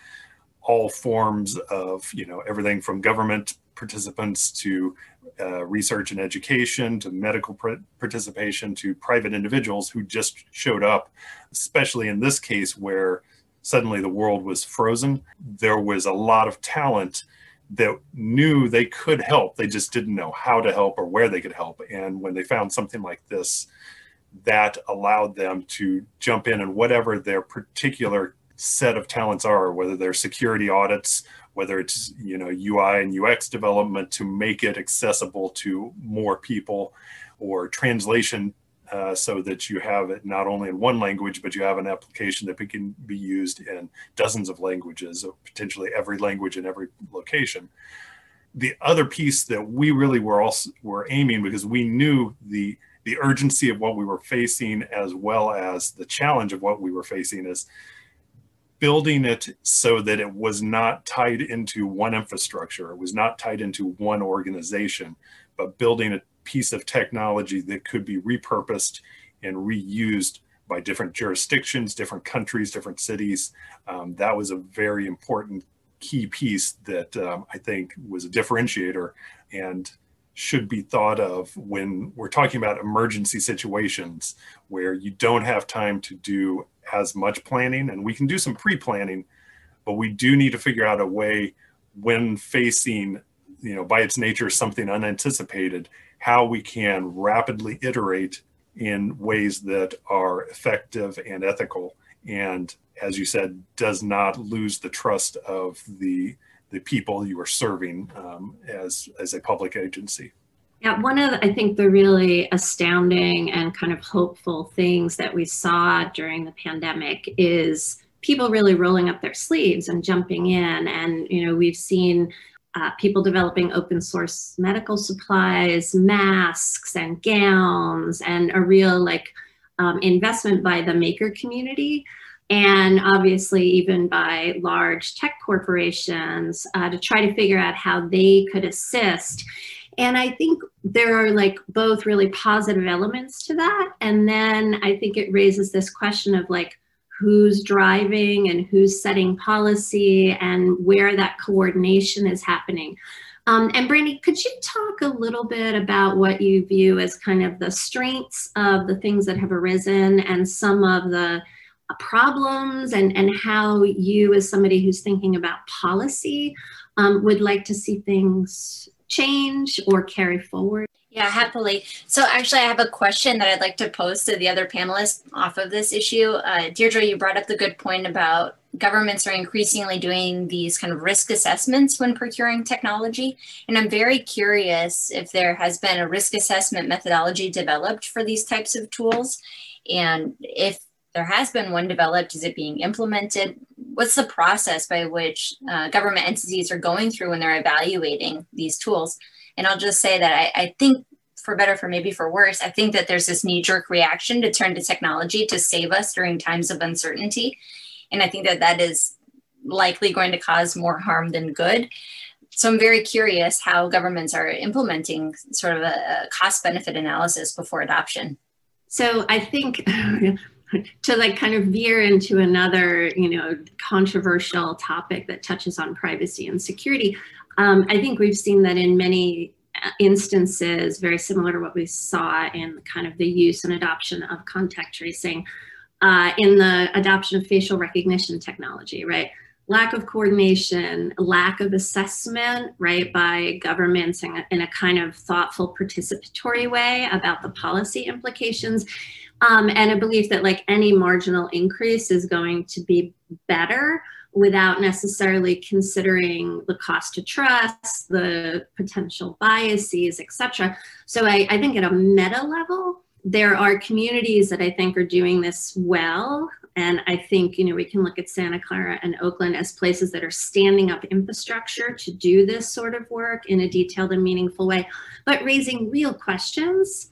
all forms of, you know, everything from government participants to uh, research and education to medical pr- participation to private individuals who just showed up, especially in this case where suddenly the world was frozen. There was a lot of talent that knew they could help. They just didn't know how to help or where they could help. And when they found something like this, that allowed them to jump in and whatever their particular set of talents are, whether they're security audits, whether it's you know UI and UX development to make it accessible to more people, or translation uh, so that you have it not only in one language, but you have an application that can be used in dozens of languages, potentially every language in every location. The other piece that we really were also were aiming because we knew the the urgency of what we were facing as well as the challenge of what we were facing is building it so that it was not tied into one infrastructure it was not tied into one organization but building a piece of technology that could be repurposed and reused by different jurisdictions different countries different cities. Um, that was a very important key piece that um, i think was a differentiator and should be thought of when we're talking about emergency situations where you don't have time to do as much planning and we can do some pre-planning but we do need to figure out a way when facing you know by its nature something unanticipated how we can rapidly iterate in ways that are effective and ethical and as you said does not lose the trust of the the people you are serving um, as as a public agency. Yeah, one of I think the really astounding and kind of hopeful things that we saw during the pandemic is people really rolling up their sleeves and jumping in. And you know, we've seen uh, people developing open source medical supplies, masks, and gowns, and a real like um, investment by the maker community and obviously even by large tech corporations uh, to try to figure out how they could assist. And I think there are like both really positive elements to that. And then I think it raises this question of like, who's driving and who's setting policy and where that coordination is happening. Um, and Brandie, could you talk a little bit about what you view as kind of the strengths of the things that have arisen and some of the problems and, and how you, as somebody who's thinking about policy, um, would like to see things change or carry forward? Yeah, happily. So, actually, I have a question that I'd like to pose to the other panelists off of this issue. Uh, Deirdre, you brought up the good point about governments are increasingly doing these kind of risk assessments when procuring technology. And I'm very curious if there has been a risk assessment methodology developed for these types of tools. And if there has been one developed. Is it being implemented? What's the process by which uh, government entities are going through when they're evaluating these tools? And I'll just say that I, I think, for better, for maybe for worse, I think that there's this knee jerk reaction to turn to technology to save us during times of uncertainty. And I think that that is likely going to cause more harm than good. So I'm very curious how governments are implementing sort of a, a cost benefit analysis before adoption. So I think *laughs* to like kind of veer into another, you know, controversial topic that touches on privacy and security, um, I think we've seen that in many uh, instances, very similar to what we saw in kind of the use and adoption of contact tracing, uh, in the adoption of facial recognition technology, right? Lack of coordination, lack of assessment, right, by governments in a, in a kind of thoughtful, participatory way about the policy implications um, and a belief that like any marginal increase is going to be better without necessarily considering the cost to trust, the potential biases, etc. So I, I think at a meta level, there are communities that I think are doing this well. And I think, you know, we can look at Santa Clara and Oakland as places that are standing up infrastructure to do this sort of work in a detailed and meaningful way, but raising real questions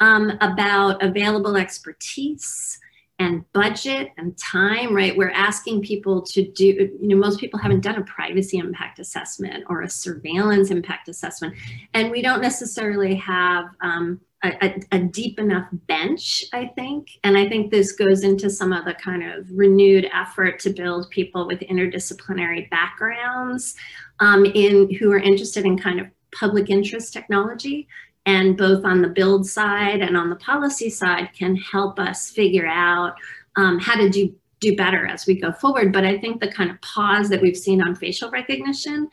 um, about available expertise and budget and time, right? We're asking people to do, you know, most people haven't done a privacy impact assessment or a surveillance impact assessment. And we don't necessarily have um, a, a, a, deep enough bench, I think. And I think this goes into some of the kind of renewed effort to build people with interdisciplinary backgrounds um, in who are interested in kind of public interest technology and both on the build side and on the policy side can help us figure out um, how to do do better as we go forward. But I think the kind of pause that we've seen on facial recognition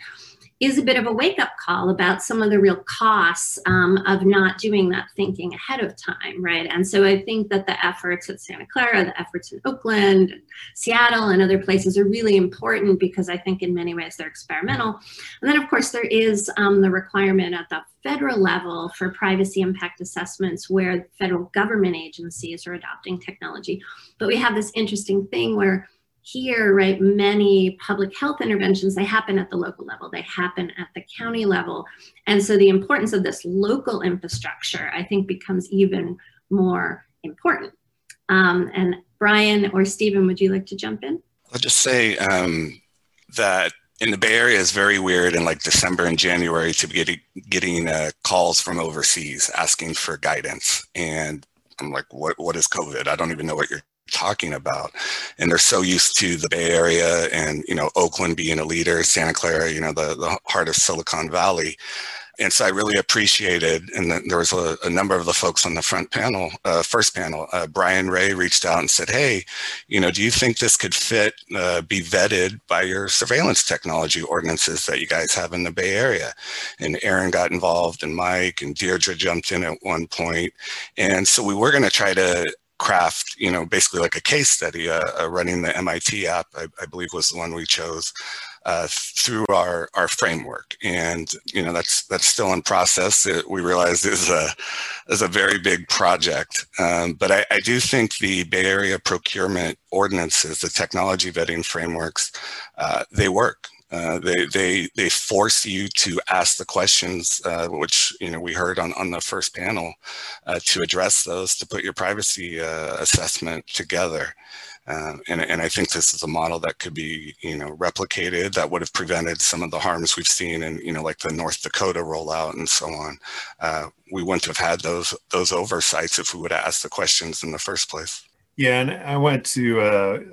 is a bit of a wake up call about some of the real costs um, of not doing that thinking ahead of time, right? And so I think that the efforts at Santa Clara, the efforts in Oakland, Seattle, and other places are really important because I think in many ways they're experimental. And then, of course, there is um, the requirement at the federal level for privacy impact assessments where federal government agencies are adopting technology. But we have this interesting thing where here, right, many public health interventions, they happen at the local level, they happen at the county level. And so the importance of this local infrastructure, I think, becomes even more important. Um, and Brian or Stephen, would you like to jump in? I'll just say um, that in the Bay Area is very weird in like December and January to be getting, getting uh, calls from overseas asking for guidance. And I'm like, what, what is COVID? I don't even know what you're talking about and they're so used to the bay area and you know oakland being a leader santa clara you know the, the heart of silicon valley. And so i really appreciated and there was a, a, number of the folks on the front panel uh, first panel uh, brian ray reached out and said hey you know do you think this could fit uh, be vetted by your surveillance technology ordinances that you guys have in the bay area? And aaron got involved and mike and deirdre jumped in at one point. And so we were going to try to craft, you know, basically like a case study, uh, uh, running the MIT app, I, I, believe was the one we chose uh, through our, our framework. And, you know, that's, that's still in process. It, we realize is a, is a very big project. Um, but I, I do think the Bay Area procurement ordinances, the technology vetting frameworks, uh, they work. Uh, they they they force you to ask the questions, uh, which you know we heard on on the first panel, uh, to address those, to put your privacy uh, assessment together. Um, and, and I think this is a model that could be, you know, replicated that would have prevented some of the harms we've seen in, you know, like the North Dakota rollout and so on. Uh, we wouldn't have had those those oversights if we would have asked the questions in the first place. Yeah, and I want to uh,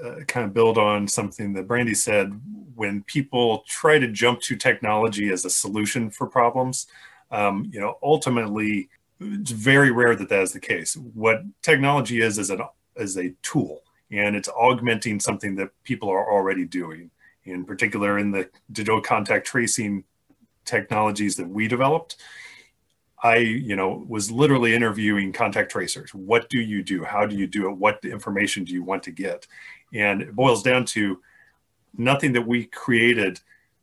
uh, kind of build on something that Brandie said. When people try to jump to technology as a solution for problems, um, you know, ultimately, it's very rare that that is the case. What technology is is an is a tool, and it's augmenting something that people are already doing. In particular, in the digital contact tracing technologies that we developed, I, you know, was literally interviewing contact tracers. What do you do? How do you do it? What information do you want to get? And it boils down to nothing that we created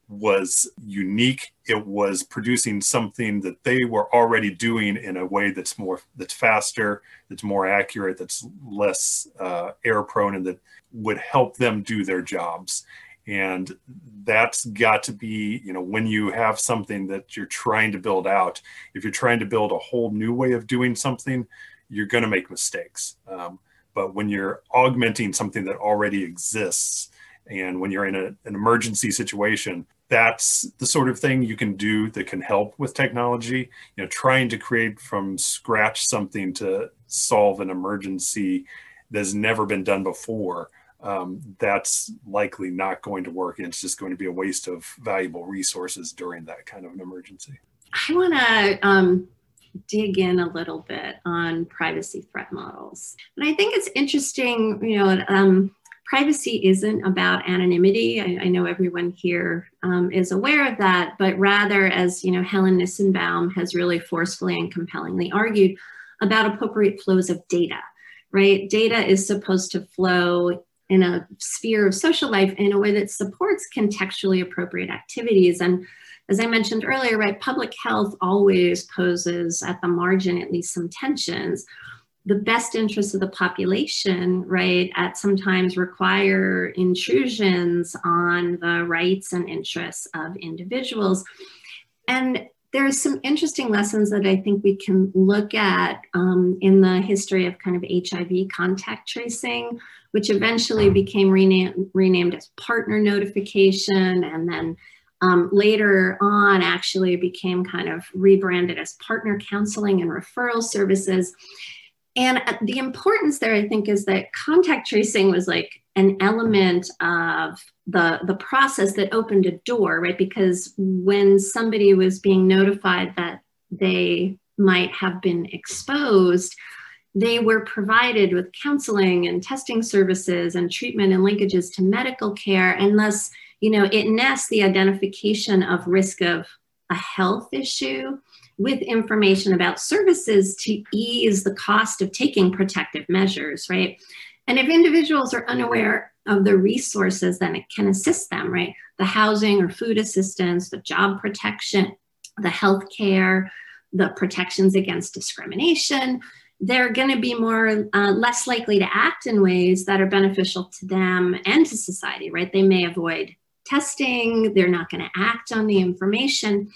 was unique. It was producing something that they were already doing in a way that's more, that's faster, that's more accurate, that's less uh, error prone, and that would help them do their jobs and that's got to be you know when you have something that you're trying to build out if you're trying to build a whole new way of doing something you're going to make mistakes. Um, but when you're augmenting something that already exists and when you're in a, an emergency situation that's the sort of thing you can do that can help with technology. You know trying to create from scratch something to solve an emergency that's never been done before um, that's likely not going to work. And it's just going to be a waste of valuable resources during that kind of an emergency. I want to um, dig in a little bit on privacy threat models. And I think it's interesting, you know, um, privacy isn't about anonymity. I, I know everyone here um, is aware of that, but rather, as you know, Helen Nissenbaum has really forcefully and compellingly argued about appropriate flows of data. Right, data is supposed to flow in a sphere of social life in a way that supports contextually appropriate activities. And as I mentioned earlier, right, public health always poses at the margin at least some tensions. The best interests of the population, right, at sometimes require intrusions on the rights and interests of individuals. And there's some interesting lessons that I think we can look at um, in the history of kind of HIV contact tracing, which eventually became renamed, renamed as partner notification and then um, later on actually became kind of rebranded as partner counseling and referral services. And uh, the importance there, I think, is that contact tracing was like an element of the, the process that opened a door, right? Because when somebody was being notified that they might have been exposed, they were provided with counseling and testing services and treatment and linkages to medical care and thus you know, it nests the identification of risk of a health issue with information about services to ease the cost of taking protective measures, right? And if individuals are unaware of the resources, then it can assist them, right? The housing or food assistance, the job protection, the health care, the protections against discrimination, they're going to be more uh, less likely to act in ways that are beneficial to them and to society right? They may avoid testing. They're not going to act on the information.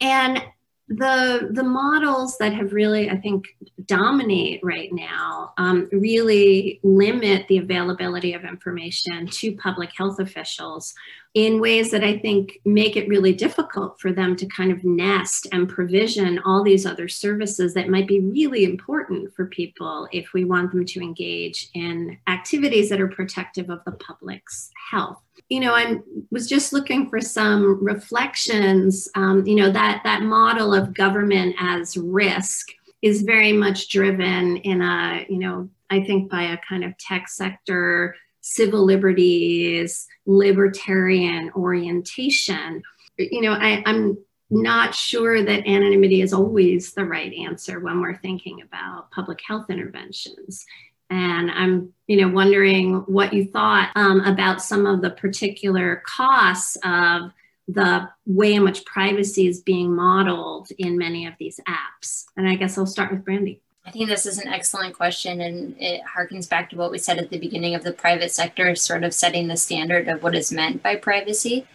And the the models that have really i think dominate right now um, really limit the availability of information to public health officials in ways that i think make it really difficult for them to kind of nest and provision all these other services that might be really important for people if we want them to engage in activities that are protective of the public's health you know, I was just looking for some reflections. Um, you know, that that model of government as risk is very much driven in a, you know, I think by a kind of tech sector, civil liberties, libertarian orientation. You know, I, I'm not sure that anonymity is always the right answer when we're thinking about public health interventions. And I'm, you know, wondering what you thought um, about some of the particular costs of the way in which privacy is being modeled in many of these apps. And I guess I'll start with Brandie. I think this is an excellent question, and it harkens back to what we said at the beginning of the private sector, sort of setting the standard of what is meant by privacy.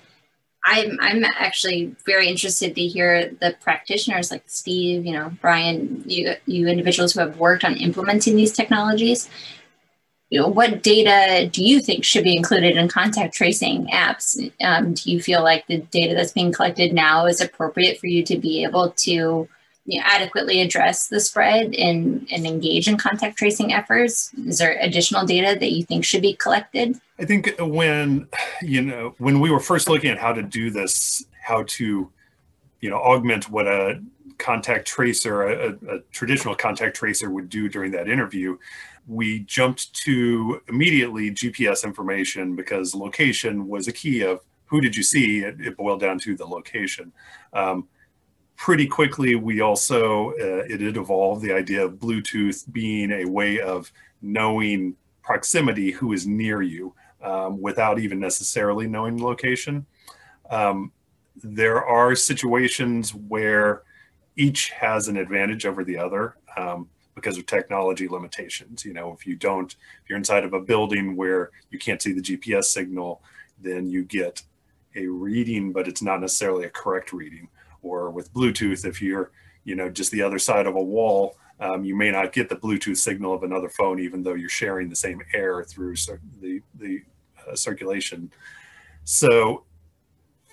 I'm I'm actually very interested to hear the practitioners like Steve, you know, Brian, you you individuals who have worked on implementing these technologies. You know, what data do you think should be included in contact tracing apps? Um, do you feel like the data that's being collected now is appropriate for you to be able to you know, adequately address the spread and, and engage in contact tracing efforts? Is there additional data that you think should be collected? I think when you know when we were first looking at how to do this, how to you know augment what a contact tracer, a, a traditional contact tracer would do during that interview, we jumped to immediately GPS information because location was a key of who did you see. It, it boiled down to the location. Um, pretty quickly, we also, uh, it evolved the idea of Bluetooth being a way of knowing proximity, who is near you, um, without even necessarily knowing location. Um, there are situations where each has an advantage over the other um, because of technology limitations. You know, if you don't, if you're inside of a building where you can't see the GPS signal, then you get a reading, but it's not necessarily a correct reading or with Bluetooth, if you're, you know, just the other side of a wall, um, you may not get the Bluetooth signal of another phone, even though you're sharing the same air through the, the uh, circulation. So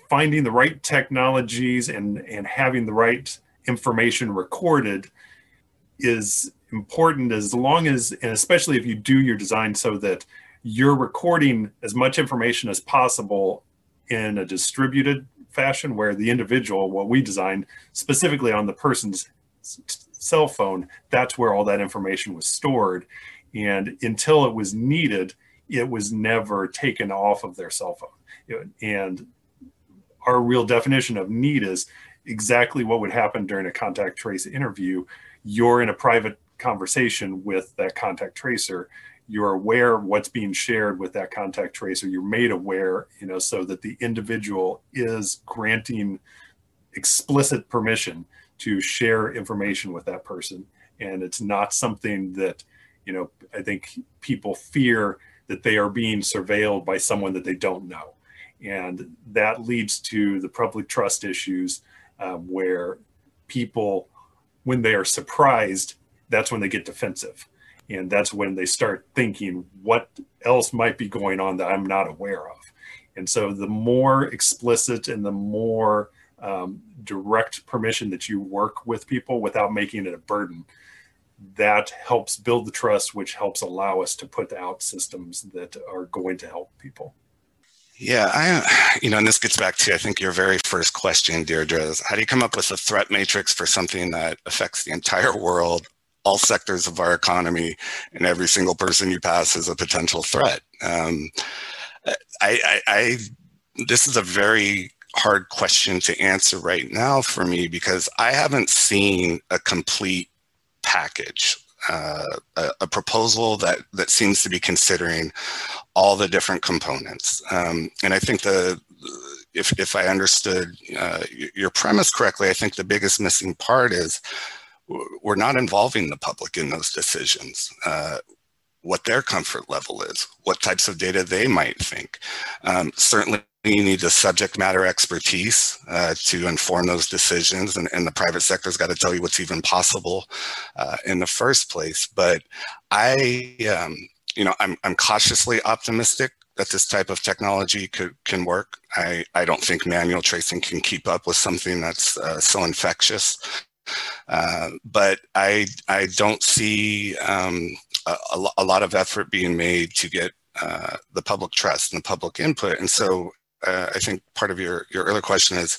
finding the right technologies and, and having the right information recorded is important as long as, and especially if you do your design so that you're recording as much information as possible in a distributed fashion where the individual, what we designed specifically on the person's cell phone, that's where all that information was stored. And until it was needed, it was never taken off of their cell phone. And our real definition of need is exactly what would happen during a contact trace interview. You're in a private conversation with that contact tracer you're aware of what's being shared with that contact tracer. You're made aware you know so that the individual is granting explicit permission to share information with that person. And it's not something that you know i think people fear that they are being surveilled by someone that they don't know. And that leads to the public trust issues um, where people when they are surprised that's when they get defensive and that's when they start thinking what else might be going on that i'm not aware of and so the more explicit and the more um, direct permission that you work with people without making it a burden that helps build the trust which helps allow us to put out systems that are going to help people yeah, I, you know, and this gets back to I think your very first question, Deirdre. Is how do you come up with a threat matrix for something that affects the entire world all sectors of our economy, and every single person you pass is a potential threat. Um, I, I, I, this is a very hard question to answer right now for me because I haven't seen a complete package, uh, a, a, proposal that that seems to be considering all the different components. Um, and I think the if if I understood uh, your premise correctly, I think the biggest missing part is we're not involving the public in those decisions. Uh, what their comfort level is, what types of data they might think. Um, certainly you need the subject matter expertise uh, to inform those decisions and, and the private sector's got to tell you what's even possible uh, in the first place but i um, you know I'm, I'm cautiously optimistic that this type of technology could can work i i don't think manual tracing can keep up with something that's uh, so infectious uh, but I I don't see um, a, a, lot of effort being made to get uh, the public trust and the public input. And so uh, I think part of your, your earlier question is,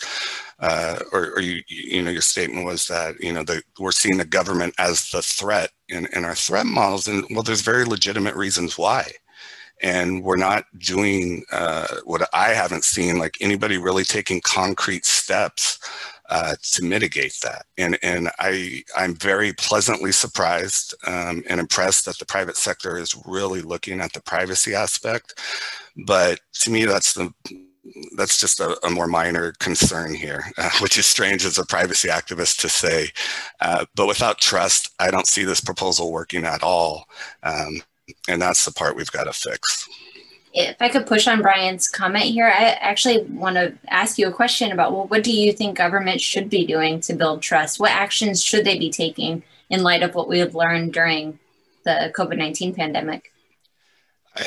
uh, or, or, you, you know, your statement was that, you know, the, we're seeing the government as the threat in, in our threat models. And well, there's very legitimate reasons why. And we're not doing uh, what I haven't seen, like anybody really taking concrete steps uh, to mitigate that. And, and I, I'm very pleasantly surprised um, and impressed that the private sector is really looking at the privacy aspect. But to me, that's the that's just a, a, more minor concern here, uh, which is strange as a privacy activist to say. Uh, but without trust, I don't see this proposal working at all. Um, and that's the part we've got to fix if I could push on Brian's comment here, I actually want to ask you a question about well, what do you think government should be doing to build trust? What actions should they be taking in light of what we have learned during the COVID 19 pandemic?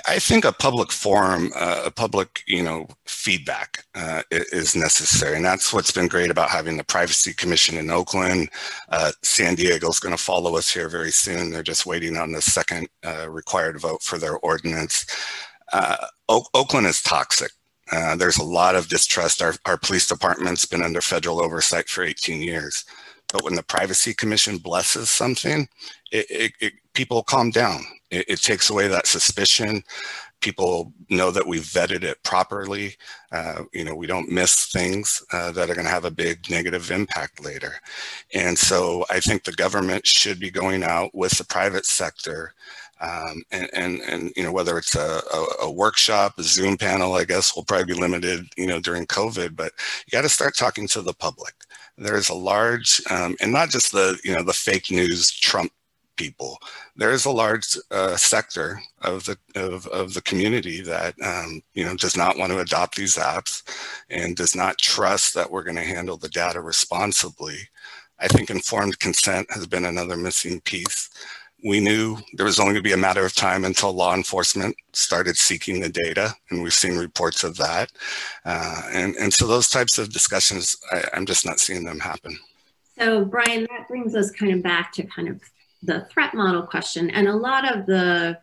I think a public forum, uh, a public, you know, feedback uh, is necessary, and that's what's been great about having the Privacy Commission in Oakland. Uh, San Diego is going to follow us here very soon. They're just waiting on the second uh, required vote for their ordinance uh, Oakland is toxic. Uh, there's a lot of distrust. Our, our police department's been under federal oversight for 18 years. But when the Privacy Commission blesses something, it, it, it people calm down. It, it, takes away that suspicion. People know that we've vetted it properly. Uh, you know, we don't miss things uh, that are going to have a big negative impact later. And so I think the government should be going out with the private sector um, and, and, and, you know, whether it's a, a, a, workshop, a Zoom panel, I guess will probably be limited, you know, during COVID, but you got to start talking to the public. There's a large, um, and not just the, you know, the fake news Trump people. There is a large uh, sector of the of, of the community that um, you know does not want to adopt these apps and does not trust that we're going to handle the data responsibly. I think informed consent has been another missing piece we knew there was only going to be a matter of time until law enforcement started seeking the data, and we've seen reports of that. Uh, and, and so those types of discussions, I, I'm just not seeing them happen. So, Brian, that brings us kind of back to kind of the threat model question. And a lot of the,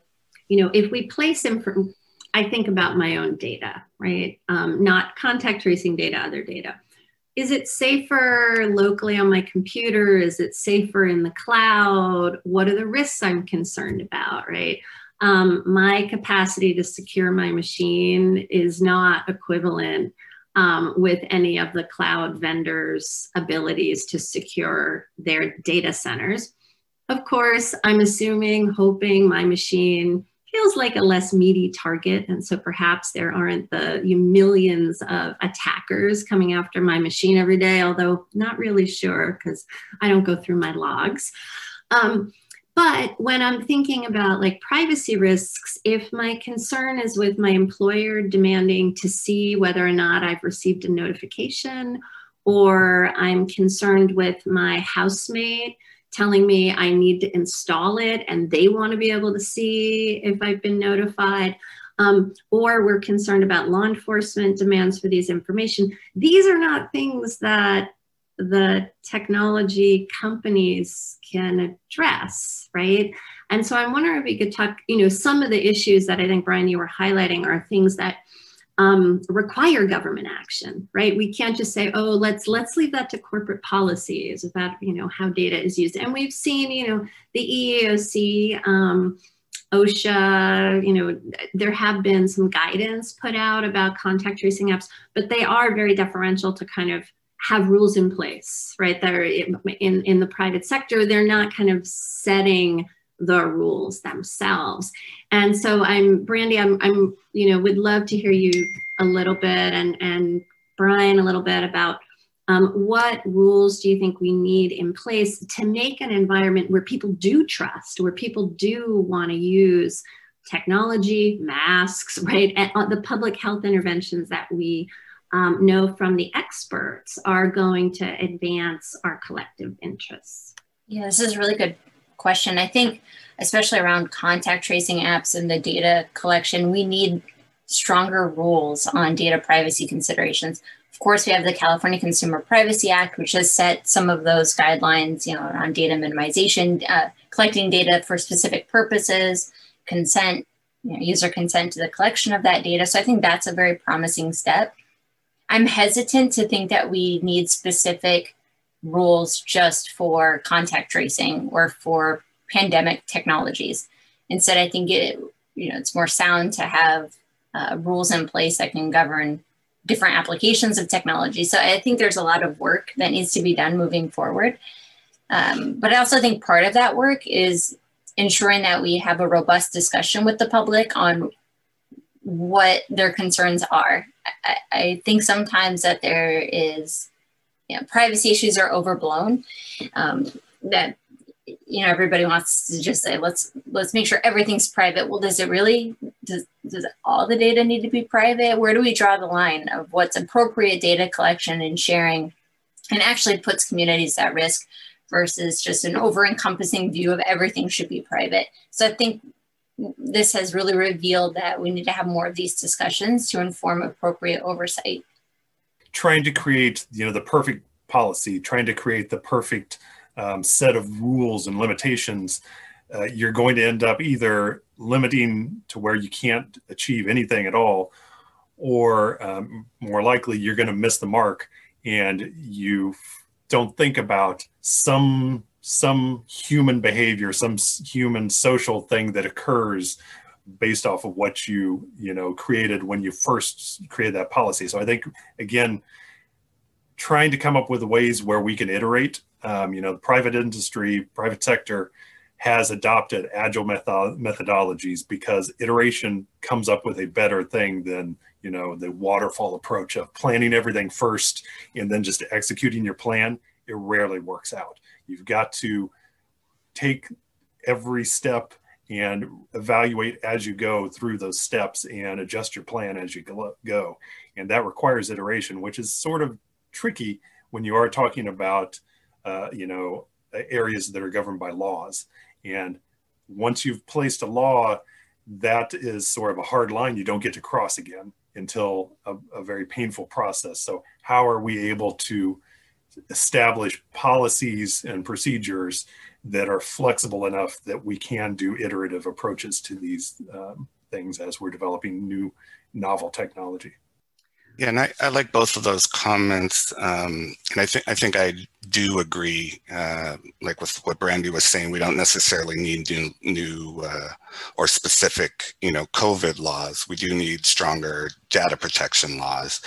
you know, if we place information, I think about my own data, right? Um, not contact tracing data, other data is it safer locally on my computer? Is it safer in the cloud? What are the risks I'm concerned about, right? Um, my capacity to secure my machine is not equivalent um, with any of the cloud vendors' abilities to secure their data centers. Of course, I'm assuming, hoping my machine feels like a less meaty target. And so perhaps there aren't the millions of attackers coming after my machine every day, although not really sure because I don't go through my logs. Um, but when I'm thinking about like privacy risks, if my concern is with my employer demanding to see whether or not I've received a notification, or I'm concerned with my housemate telling me I need to install it and they want to be able to see if I've been notified. Um, or we're concerned about law enforcement demands for these information. These are not things that the technology companies can address, right? And so I'm wondering if we could talk, you know, some of the issues that I think, Brian, you were highlighting are things that um, require government action, right? We can't just say, oh, let's let's leave that to corporate policies about you know how data is used. And we've seen, you know, the EEOC um, OSHA, you know, there have been some guidance put out about contact tracing apps, but they are very deferential to kind of have rules in place, right? They're in, in the private sector, they're not kind of setting the rules themselves. And so I'm Brandie, I'm, I'm, you know, would love to hear you a little bit and, and Brian a little bit about um, what rules do you think we need in place to make an environment where people do trust, where people do want to use technology, masks, *laughs* right? And uh, the public health interventions that we um, know from the experts are going to advance our collective interests? Yeah, this is really good question. I think, especially around contact tracing apps and the data collection, we need stronger rules on data privacy considerations. Of course, we have the California Consumer Privacy Act, which has set some of those guidelines, you know, around data minimization, uh, collecting data for specific purposes, consent, you know, user consent to the collection of that data. So I think that's a very promising step. I'm hesitant to think that we need specific rules just for contact tracing or for pandemic technologies. Instead, I think it you know it's more sound to have uh, rules in place that can govern different applications of technology. So I think there's a lot of work that needs to be done moving forward. Um, but I also think part of that work is ensuring that we have a robust discussion with the public on what their concerns are. I, I think sometimes that there is, you know, privacy issues are overblown. Um, that you know everybody wants to just say let's let's make sure everything's private. Well, does it really? Does does all the data need to be private? Where do we draw the line of what's appropriate data collection and sharing, and actually puts communities at risk? versus just an over encompassing view of everything should be private. So I think this has really revealed that we need to have more of these discussions to inform appropriate oversight. Trying to create, you know, the perfect policy, trying to create the perfect um, set of rules and limitations, uh, you're going to end up either limiting to where you can't achieve anything at all, or um, more likely you're going to miss the mark and you don't think about some some human behavior, some human social thing that occurs based off of what you you know created when you first created that policy. So I think again, trying to come up with ways where we can iterate. Um, you know, the private industry, private sector has adopted agile method- methodologies because iteration comes up with a better thing than you know the waterfall approach of planning everything first and then just executing your plan it rarely works out You've got to take every step and evaluate as you go through those steps and adjust your plan as you go. And that requires iteration, which is sort of tricky when you are talking about, uh, you know, areas that are governed by laws. And once you've placed a law, that is sort of a hard line you don't get to cross again until a, a very painful process. So, how are we able to establish policies and procedures that are flexible enough that we can do iterative approaches to these um, things as we're developing new novel technology. Yeah, and I, I like both of those comments, um, and I think I think I do agree. Uh, like with what Brandie was saying, we don't necessarily need new, new uh, or specific, you know, COVID laws. We do need stronger data protection laws.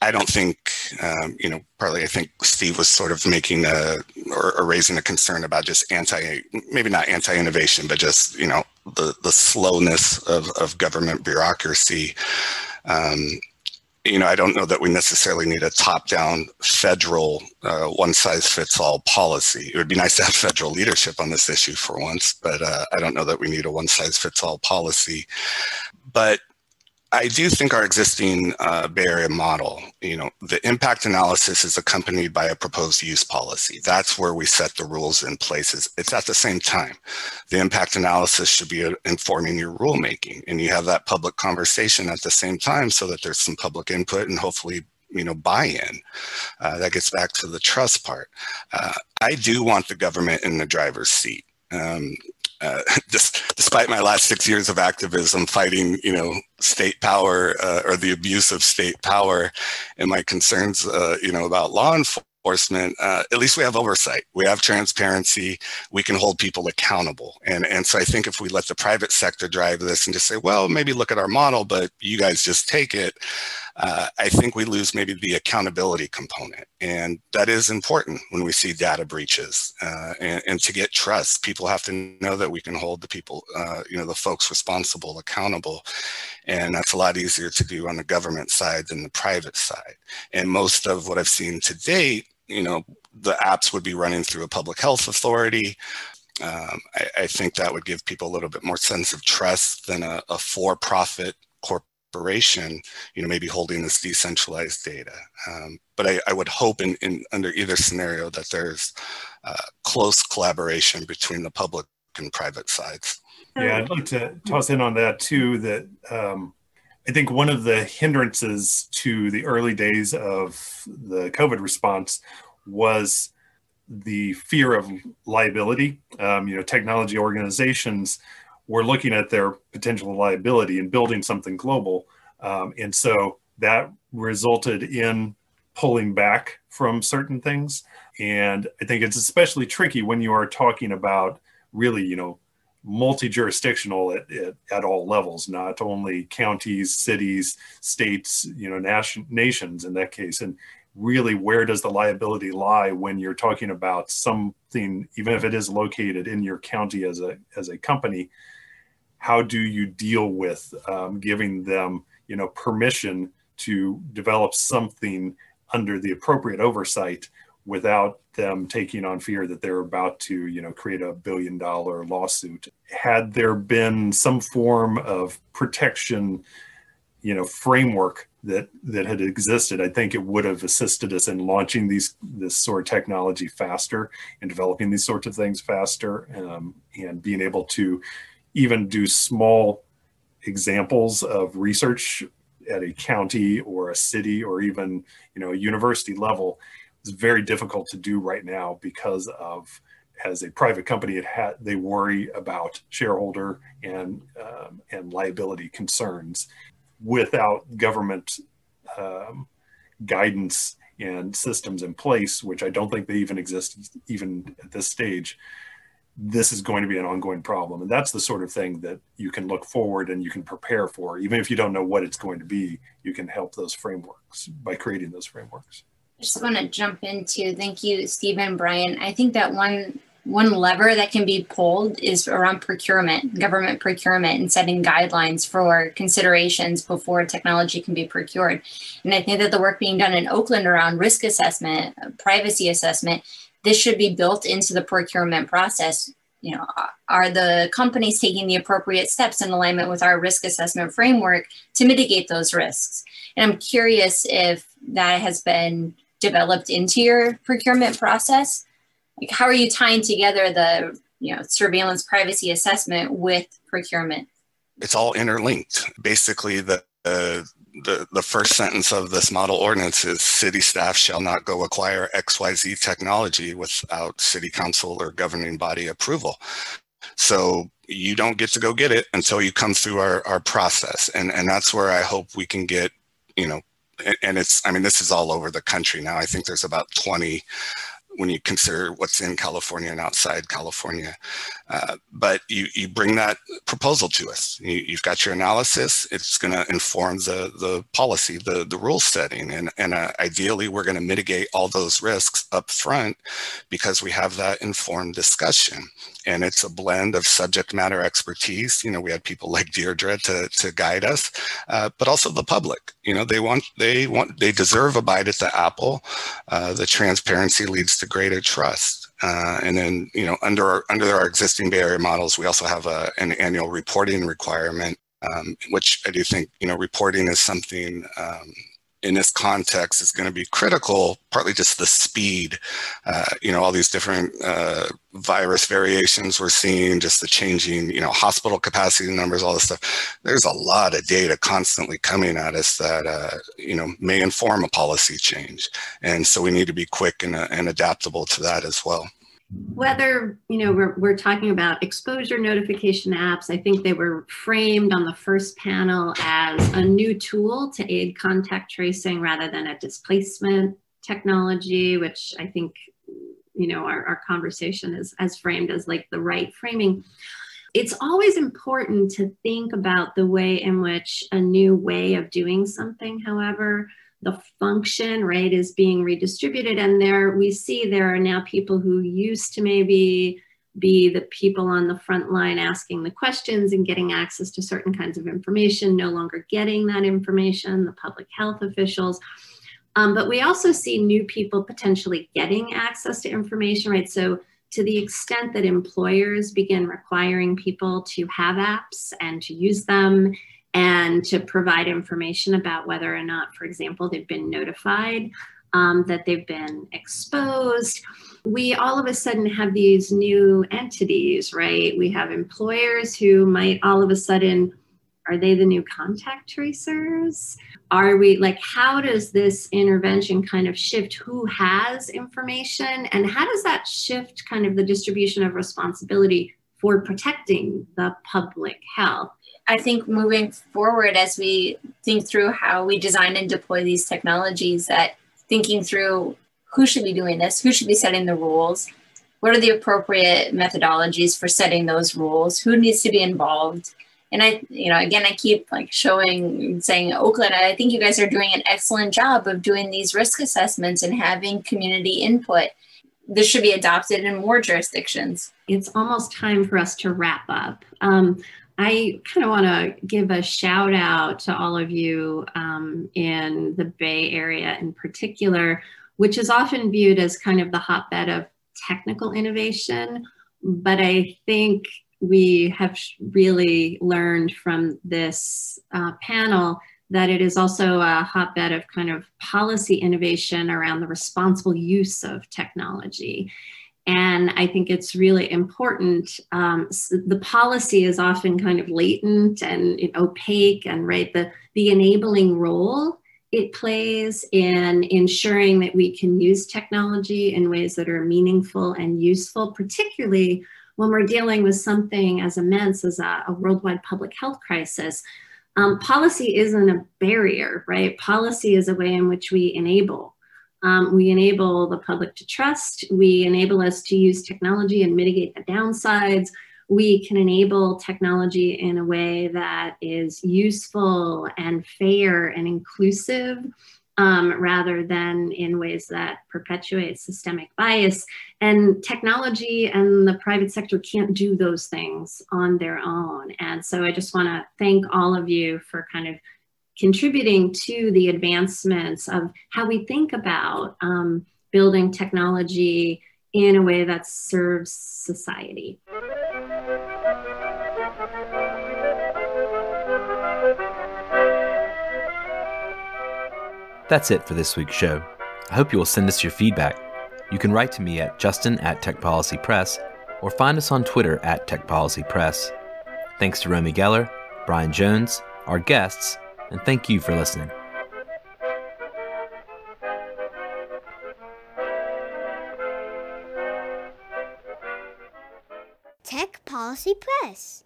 I don't think, um, you know, partly I think Steve was sort of making a or, or, raising a concern about just anti, maybe not anti-innovation, but just, you know, the, the slowness of, of government bureaucracy. Um, you know, I don't know that we necessarily need a top-down federal uh, one-size-fits-all policy. It would be nice to have federal leadership on this issue for once, but uh, I don't know that we need a one-size-fits-all policy. But I do think our existing uh, Bay Area model, you know, the impact analysis is accompanied by a proposed use policy. That's where we set the rules in places. It's at the same time. The impact analysis should be uh, informing your rulemaking, and you have that public conversation at the same time, so that there's some public input and hopefully you know buy-in uh, that gets back to the trust part uh, i do want the government in the driver's seat um, uh, *laughs* despite my last six years of activism fighting, you know, state power uh, or the abuse of state power, and my concerns, uh, you know, about law enforcement uh, at least we have oversight. We have transparency. We can hold people accountable. And, and so I think if we let the private sector drive this and just say, well, maybe look at our model, but you guys just take it, uh, I think we lose maybe the accountability component. And that is important when we see data breaches. Uh, and, and, to get trust, people have to know that we can hold the people, uh, you know, the folks responsible accountable. And that's a lot easier to do on the government side than the private side. And most of what I've seen to date, you know, the apps would be running through a public health authority. Um, I, I, think that would give people a little bit more sense of trust than a, a for-profit corporation, you know, maybe holding this decentralized data. Um, but I, I, would hope in, in, under either scenario that there's uh, close collaboration between the public and private sides. Yeah, I'd like to toss in on that too. That um, I think one of the hindrances to the early days of the COVID response was the fear of liability. Um, you know, technology organizations were looking at their potential liability and building something global, um, and so that resulted in pulling back from certain things. And I think it's especially tricky when you are talking about really, you know, multi-jurisdictional at, at, at, all levels, not only counties, cities, states, you know, nation, nations in that case. And really, where does the liability lie when you're talking about something, even if it is located in your county as a as a company? How do you deal with um, giving them, you know, permission to develop something under the appropriate oversight without them taking on fear that they're about to, you know, create a billion dollar lawsuit. Had there been some form of protection, you know, framework that that had existed, I think it would have assisted us in launching these this sort of technology faster and developing these sorts of things faster, um, and being able to even do small examples of research at a county or a city or even you know a university level is very difficult to do right now because of as a private company it had they worry about shareholder and um, and liability concerns. Without government um, guidance and systems in place which i don't think they even exist even at this stage this is going to be an ongoing problem and that's the sort of thing that you can look forward and you can prepare for even if you don't know what it's going to be you can help those frameworks by creating those frameworks I just want to jump into thank you, Stephen, Brian. I think that one one lever that can be pulled is around procurement, government procurement, and setting guidelines for considerations before technology can be procured. And I think that the work being done in Oakland around risk assessment, privacy assessment, this should be built into the procurement process. You know, are the companies taking the appropriate steps in alignment with our risk assessment framework to mitigate those risks? And I'm curious if that has been developed into your procurement process? Like how are you tying together the you know surveillance privacy assessment with procurement? It's all interlinked. Basically, the uh, the, the first sentence of this model ordinance is city staff shall not go acquire XYZ technology without city council or governing body approval. So you don't get to go get it until you come through our, our process. And, and that's where I hope we can get, you know, and it's i mean this is all over the country now i think there's about 20 when you consider what's in California and outside California. Uh, but you, you bring that proposal to us. You, have got your analysis. It's going to inform the, the policy, the, the rule setting. And, and uh, ideally, we're going to mitigate all those risks up front because we have that informed discussion. And it's a blend of subject matter expertise. You know, we had people like Deirdre to, to guide us, uh, but also the public. You know, they want, they want, they deserve a bite at the apple. Uh, the transparency leads to greater trust. Uh, and then, you know, under our, under our existing Bay Area models, we also have a, an annual reporting requirement, um, which I do think, you know, reporting is something um, in this context is going to be critical, partly just the speed, uh, you know, all these different uh, virus variations we're seeing, just the changing, you know, hospital capacity numbers, all this stuff. There's a lot of data constantly coming at us that, uh, you know, may inform a policy change. And so we need to be quick and, uh, and adaptable to that as well whether you know we're, we're talking about exposure notification apps i think they were framed on the first panel as a new tool to aid contact tracing rather than a displacement technology, which I think you know our, our conversation is as framed as like the right framing. It's always important to think about the way in which a new way of doing something however the function right is being redistributed and there we see there are now people who used to maybe be the people on the front line asking the questions and getting access to certain kinds of information no longer getting that information the public health officials um, but we also see new people potentially getting access to information, right? So, to the extent that employers begin requiring people to have apps and to use them and to provide information about whether or not, for example, they've been notified um, that they've been exposed. We all of a sudden have these new entities, right? We have employers who might all of a sudden are they the new contact tracers? Are we like, how does this intervention kind of shift who has information? And how does that shift kind of the distribution of responsibility for protecting the public health? I think moving forward, as we think through how we design and deploy these technologies, that thinking through who should be doing this, who should be setting the rules, what are the appropriate methodologies for setting those rules, who needs to be involved, and I, you know, again, I keep like showing, saying Oakland, I think you guys are doing an excellent job of doing these risk assessments and having community input. This should be adopted in more jurisdictions. It's almost time for us to wrap up. Um, I kind of want to give a shout out to all of you um, in the Bay Area in particular, which is often viewed as kind of the hotbed of technical innovation. But I think we have really learned from this uh, panel that it is also a hotbed of kind of policy innovation around the responsible use of technology. And I think it's really important. Um, the policy is often kind of latent and opaque, and right, the, the enabling role it plays in ensuring that we can use technology in ways that are meaningful and useful, particularly when we're dealing with something as immense as a, a worldwide public health crisis, um, policy isn't a barrier, right? Policy is a way in which we enable. Um, we enable the public to trust. We enable us to use technology and mitigate the downsides. We can enable technology in a way that is useful and fair and inclusive um, rather than in ways that perpetuate systemic bias. And technology and the private sector can't do those things on their own. And so I just want to thank all of you for kind of contributing to the advancements of how we think about um, building technology in a way that serves society. That's it for this week's show. I hope you will send us your feedback. You can write to me at justin at Tech Policy Press or find us on Twitter at Tech Policy Press. Thanks to Romy Geller, Brian Jones, our guests, and thank you for listening. Tech Policy Press.